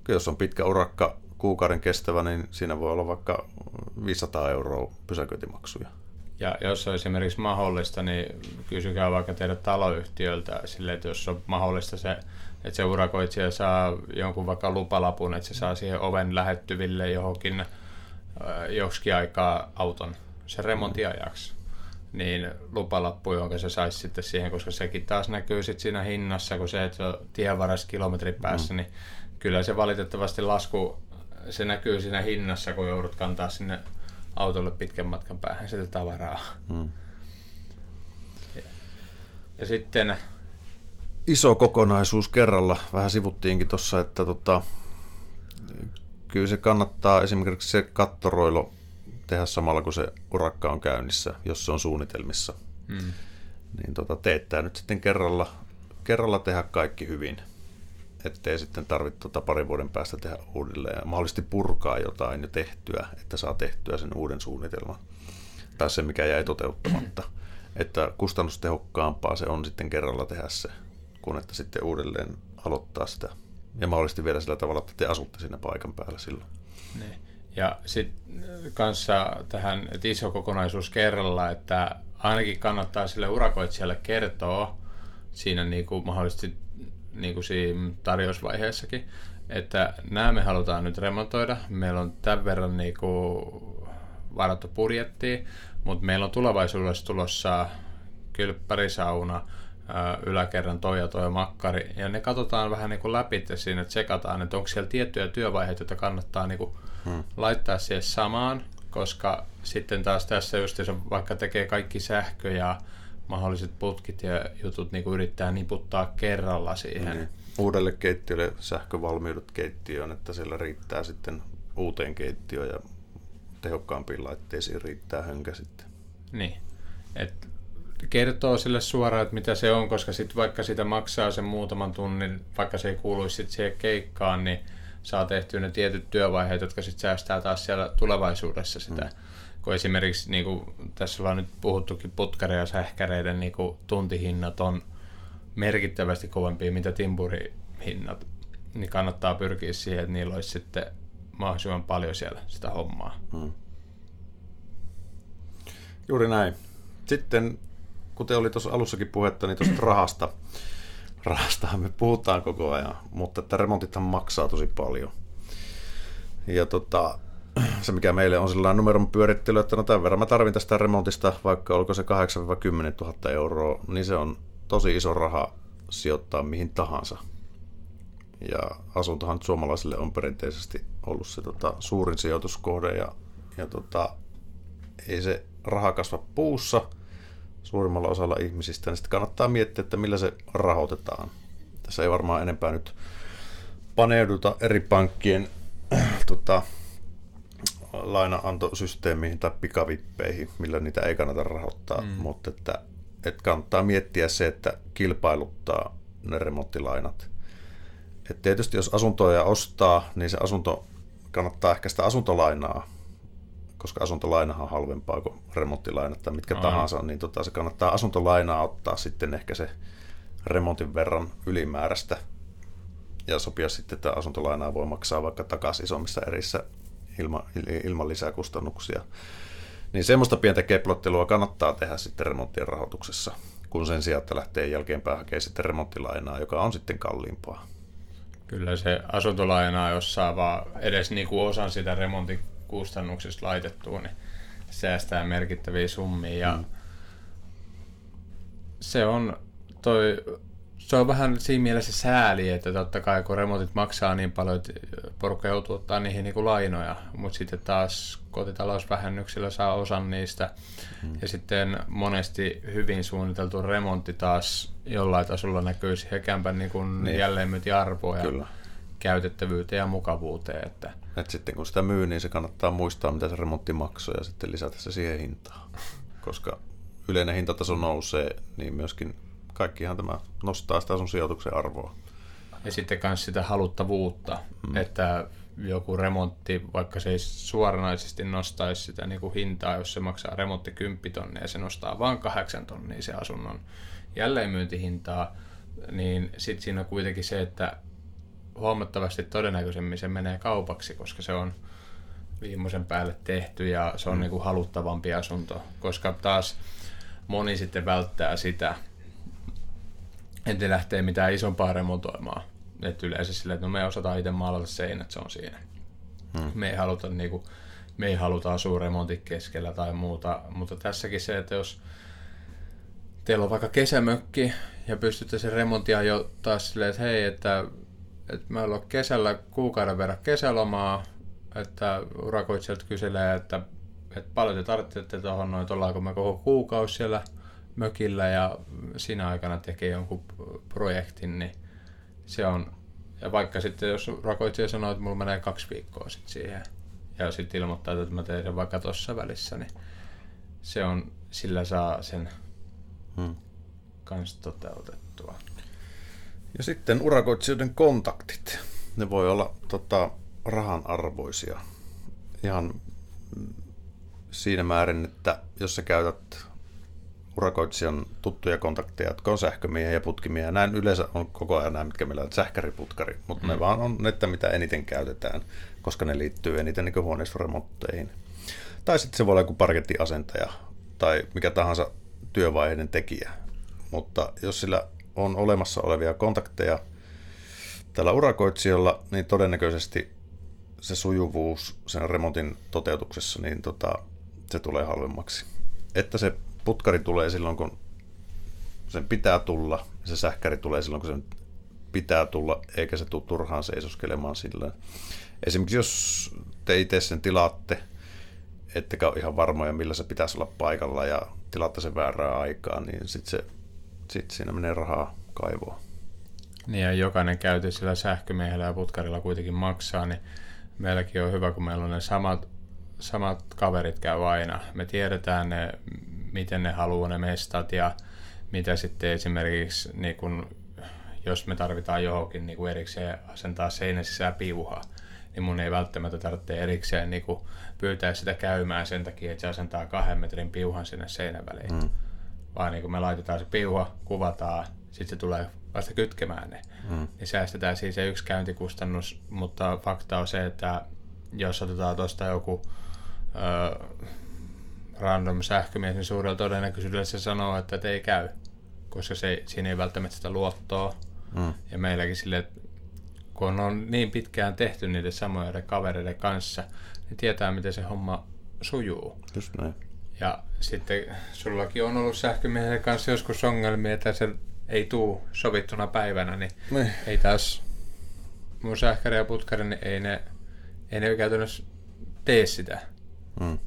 jos on pitkä urakka kuukauden kestävä, niin siinä voi olla vaikka 500 euroa pysäköintimaksuja. Ja jos on esimerkiksi mahdollista, niin kysykää vaikka teidän taloyhtiöltä sille, että jos on mahdollista se, että se urakoitsija saa jonkun vaikka lupalapun, että se saa siihen oven lähettyville johonkin äh, joksikin aikaa auton sen remontiajaksi niin lupalappu, jonka se saisi sitten siihen, koska sekin taas näkyy sitten siinä hinnassa, kun se, että se on tienvaras kilometrin päässä, mm. niin kyllä se valitettavasti lasku, se näkyy siinä hinnassa, kun joudut kantaa sinne autolle pitkän matkan päähän sitä tavaraa. Hmm. Ja, ja sitten... Iso kokonaisuus kerralla. Vähän sivuttiinkin tuossa, että tota, kyllä se kannattaa esimerkiksi se kattoroilo tehdä samalla, kun se urakka on käynnissä, jos se on suunnitelmissa. Hmm. Niin tota, teettää nyt sitten kerralla, kerralla tehdä kaikki hyvin ettei sitten tarvitse tuota parin vuoden päästä tehdä uudelleen ja mahdollisesti purkaa jotain jo tehtyä, että saa tehtyä sen uuden suunnitelman tai se, mikä jäi toteuttamatta. Että kustannustehokkaampaa se on sitten kerralla tehdä se, kun että sitten uudelleen aloittaa sitä. Ja mahdollisesti vielä sillä tavalla, että te asutte siinä paikan päällä silloin. Niin. Ja sitten kanssa tähän, että iso kokonaisuus kerralla, että ainakin kannattaa sille urakoitsijalle kertoa siinä niin kuin mahdollisesti niin kuin siinä tarjousvaiheessakin, että nämä me halutaan nyt remontoida. Meillä on tämän verran niinku varattu budjettia, mutta meillä on tulevaisuudessa tulossa kylppärisauna, yläkerran toi ja toi makkari, ja ne katsotaan vähän niin kuin läpi siinä, että tsekataan, että onko siellä tiettyjä työvaiheita, joita kannattaa niin kuin hmm. laittaa siihen samaan, koska sitten taas tässä just, jos vaikka tekee kaikki sähkö ja mahdolliset putkit ja jutut niin kuin yrittää niputtaa kerralla siihen. Hmm. Uudelle keittiölle sähkövalmiudet keittiöön, että siellä riittää sitten uuteen keittiöön ja tehokkaampiin laitteisiin riittää hönkä sitten. Niin. Et kertoo sille suoraan, että mitä se on, koska sit vaikka sitä maksaa sen muutaman tunnin, vaikka se ei kuuluisi sit siihen keikkaan, niin saa tehtyä ne tietyt työvaiheet, jotka sitten säästää taas siellä tulevaisuudessa sitä. Mm. Kun esimerkiksi niin kuin tässä ollaan nyt puhuttukin putkareja ja sähkäreiden niin kuin tuntihinnat on merkittävästi kovempia, mitä timpurihinnat, niin kannattaa pyrkiä siihen, että niillä olisi sitten mahdollisimman paljon siellä sitä hommaa. Hmm. Juuri näin. Sitten, kuten oli tuossa alussakin puhetta, niin tuosta rahasta. Rahastahan me puhutaan koko ajan, mutta että remontithan maksaa tosi paljon. Ja tota, se, mikä meille on sellainen numeron pyörittely, että no tämän verran mä tarvin tästä remontista, vaikka olko se 8-10 000 euroa, niin se on tosi iso raha sijoittaa mihin tahansa. Ja asuntohan suomalaisille on perinteisesti ollut se tota, suurin sijoituskohde ja, ja tota, ei se raha kasva puussa suurimmalla osalla ihmisistä, niin sitten kannattaa miettiä, että millä se rahoitetaan. Tässä ei varmaan enempää nyt paneuduta eri pankkien tota, lainaantosysteemiin tai pikavippeihin, millä niitä ei kannata rahoittaa, mm. mutta että, että kannattaa miettiä se, että kilpailuttaa ne remonttilainat. Et tietysti jos asuntoja ostaa, niin se asunto kannattaa ehkä sitä asuntolainaa, koska asuntolainahan on halvempaa kuin remonttilainat tai mitkä Aha. tahansa, niin tota, se kannattaa asuntolainaa ottaa sitten ehkä se remontin verran ylimääräistä ja sopia sitten, että asuntolainaa voi maksaa vaikka takaisin isommissa erissä ilman, ilman lisäkustannuksia. Niin semmoista pientä keplottelua kannattaa tehdä sitten remonttien rahoituksessa, kun sen sijaan, että lähtee jälkeenpäin hakemaan sitten remonttilainaa, joka on sitten kalliimpaa. Kyllä se asuntolainaa, jos saa vaan edes niin kuin osan sitä remontin kustannuksista laitettua, niin säästää merkittäviä summia. Ja mm. se on toi se on vähän siinä mielessä sääli, että totta kai kun remontit maksaa niin paljon, että porukka joutuu ottaa niihin niin kuin lainoja, mutta sitten taas kotitalousvähennyksillä saa osan niistä. Mm. Ja sitten monesti hyvin suunniteltu remontti taas jollain tasolla näkyy siihen kämpän niin kuin niin. jälleenmyyntiarvoa ja Kyllä. käytettävyyteen ja mukavuuteen. Että... Et sitten kun sitä myy, niin se kannattaa muistaa, mitä se remontti maksoi ja sitten lisätä se siihen hintaan. Koska yleinen hintataso nousee, niin myöskin kaikkihan tämä nostaa sitä sun sijoituksen arvoa. Ja sitten myös sitä haluttavuutta, mm. että joku remontti, vaikka se ei suoranaisesti nostaisi sitä niin kuin hintaa, jos se maksaa remontti 10 tonnia ja se nostaa vain 8 tonnia se asunnon jälleenmyyntihintaa, niin sitten siinä on kuitenkin se, että huomattavasti todennäköisemmin se menee kaupaksi, koska se on viimeisen päälle tehty ja se on mm. niin kuin haluttavampi asunto, koska taas moni sitten välttää sitä, että lähtee mitään isompaa remontoimaan. Et yleensä silleen, että no me osataan itse maalata seinät, se on siinä. Hmm. Me ei haluta niinku, me ei haluta asua remontin keskellä tai muuta, mutta tässäkin se, että jos teillä on vaikka kesämökki ja pystytte sen remontia jo taas silleen, että hei, että, että meillä on kesällä kuukauden verran kesälomaa, että urakoitsijat kyselee, että, että paljon te tarvitsette tuohon noin, ollaanko me koko kuukausi siellä – mökillä ja siinä aikana tekee jonkun projektin, niin se on, ja vaikka sitten jos rakoitsija sanoo, että mulla menee kaksi viikkoa sitten siihen, ja sitten ilmoittaa, että mä teen sen vaikka tuossa välissä, niin se on, sillä saa sen hmm. kans toteutettua. Ja sitten urakoitsijoiden kontaktit. Ne voi olla tota, rahan arvoisia. Ihan siinä määrin, että jos sä käytät urakoitsijan tuttuja kontakteja, jotka on sähkömiehiä ja putkimiehiä. Näin yleensä on koko ajan nämä, mitkä meillä on sähkäriputkari, mutta mm. ne vaan on nettä, mitä eniten käytetään, koska ne liittyy eniten niin huoneistoremontteihin. Tai sitten se voi olla joku parkettiasentaja tai mikä tahansa työvaiheiden tekijä. Mutta jos sillä on olemassa olevia kontakteja tällä urakoitsijalla, niin todennäköisesti se sujuvuus sen remontin toteutuksessa, niin tota, se tulee halvemmaksi. Että se putkari tulee silloin, kun sen pitää tulla, se sähkäri tulee silloin, kun sen pitää tulla, eikä se tule turhaan seisoskelemaan sillä. Esimerkiksi jos te itse sen tilaatte, ettekä ole ihan varmoja, millä se pitäisi olla paikalla ja tilaatte sen väärää aikaa, niin sitten se, sit siinä menee rahaa kaivoon. Niin ja jokainen käyty sillä sähkömiehellä ja putkarilla kuitenkin maksaa, niin meilläkin on hyvä, kun meillä on ne samat, samat kaverit käy aina. Me tiedetään ne, miten ne haluaa ne mestat ja mitä sitten esimerkiksi, niin kun, jos me tarvitaan johonkin niin kuin erikseen asentaa seinän sisään piuhaa, niin mun ei välttämättä tarvitse erikseen niin pyytää sitä käymään sen takia, että se asentaa kahden metrin piuhan sinne seinän väliin. Mm. Vaan niin kuin me laitetaan se piuha, kuvataan, sitten se tulee vasta kytkemään ne. Mm. Niin säästetään siis se yksi käyntikustannus, mutta fakta on se, että jos otetaan tuosta joku ö, random sähkömies, niin suurella todennäköisyydellä se sanoo, että ei käy, koska se, siinä ei välttämättä sitä luottoa. Mm. Ja meilläkin sille, että kun on niin pitkään tehty niiden samojen kavereiden kanssa, niin tietää, miten se homma sujuu. Just näin. Ja sitten sullakin on ollut sähkömiehen kanssa joskus ongelmia, että se ei tuu sovittuna päivänä, niin ne. ei taas mun sähkäri ja putkari, niin ei ne, ei ne käytännössä tee sitä. Mm.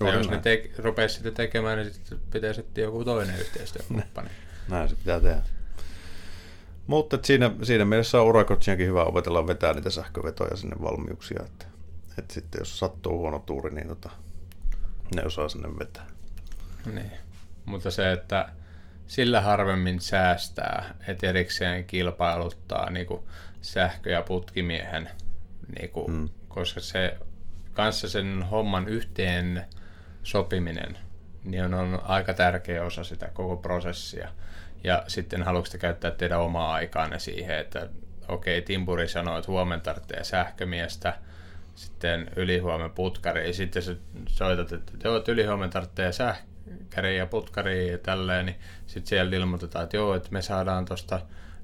Ja jos ne te, rupeaa sitä tekemään, niin sitten pitää sitten joku toinen yhteistyökumppani. Näin se pitää tehdä. Mutta siinä, siinä mielessä on urakotsiakin hyvä opetella vetää niitä sähkövetoja sinne valmiuksia, että, että sitten jos sattuu huono tuuri, niin tota, ne osaa sinne vetää. Niin, mutta se, että sillä harvemmin säästää, että erikseen kilpailuttaa niin kuin sähkö- ja putkimiehen, niin kuin, mm. koska se kanssa sen homman yhteen sopiminen niin on, on aika tärkeä osa sitä koko prosessia. Ja sitten haluatko käyttää teidän omaa aikaanne siihen, että okei, okay, Timpuri sanoo, että huomenna tarvitsee sähkömiestä, sitten ylihuomen putkari, ja sitten sä soitat, että joo, että ylihuomen tarvitsee sähkäri ja putkari ja tälleen, niin sitten siellä ilmoitetaan, että joo, että me saadaan tuosta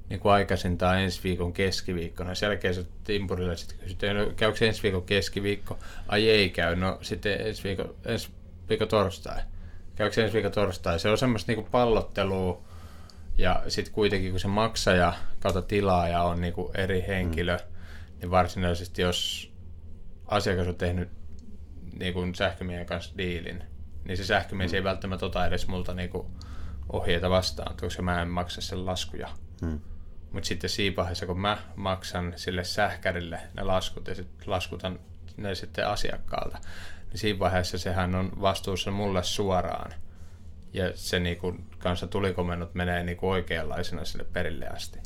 niin kuin aikaisintaan ensi viikon keskiviikkona. Sen jälkeen se Timpurille sitten kysytään, no, käykö ensi viikon keskiviikko? Ai ei käy, no sitten ensi viikon, ensi viikon torstai. Käykö ensi viikon torstai? Se on semmoista niin kuin pallottelua, ja sitten kuitenkin kun se maksaja kautta tilaaja on niin kuin eri henkilö, mm. niin varsinaisesti jos asiakas on tehnyt niin kuin sähkömiehen kanssa diilin, niin se sähkömies mm. ei välttämättä ota edes multa niin kuin ohjeita vastaan, koska mä en maksa sen laskuja. Mm. Mutta sitten siinä vaiheessa, kun mä maksan sille sähkärille ne laskut ja sitten laskutan ne sitten asiakkaalta, niin siinä vaiheessa sehän on vastuussa mulle suoraan. Ja se niinku, kanssa tulikomennot menee niinku oikeanlaisena sille perille asti.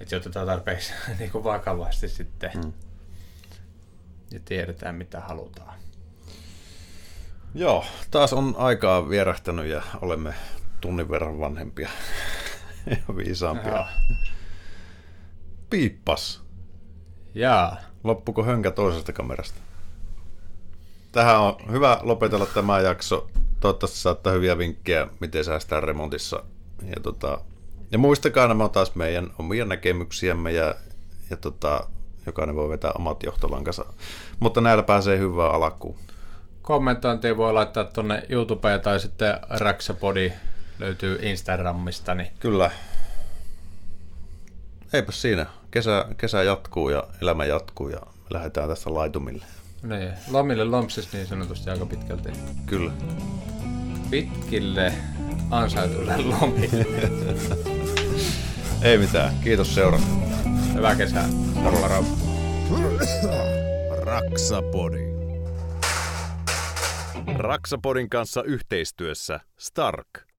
Että otetaan tarpeeksi niinku vakavasti sitten. Mm. Ja tiedetään, mitä halutaan. Joo, taas on aikaa vierähtänyt ja olemme tunnin verran vanhempia ja viisaampia. Jaa. Piippas. Jaa. Loppuko hönkä toisesta kamerasta? Tähän on hyvä lopetella tämä jakso. Toivottavasti saattaa hyviä vinkkejä, miten säästää remontissa. Ja, tota, ja muistakaa nämä on taas meidän omia näkemyksiämme ja, ja tota, jokainen voi vetää omat johtolankansa. Mutta näillä pääsee hyvää alkuun. Kommentointia voi laittaa tuonne YouTubeen tai sitten Raksapodi löytyy Instagramista. Niin... Kyllä. Eipä siinä. Kesä, kesä jatkuu ja elämä jatkuu ja lähdetään tästä laitumille. Niin, lomille lompsis niin sanotusti aika pitkälti. Kyllä. Pitkille ansaituille lomille. Ei mitään. Kiitos seurasta. Hyvää kesää. Moro moro. Raksapodi. Raksapodin kanssa yhteistyössä Stark.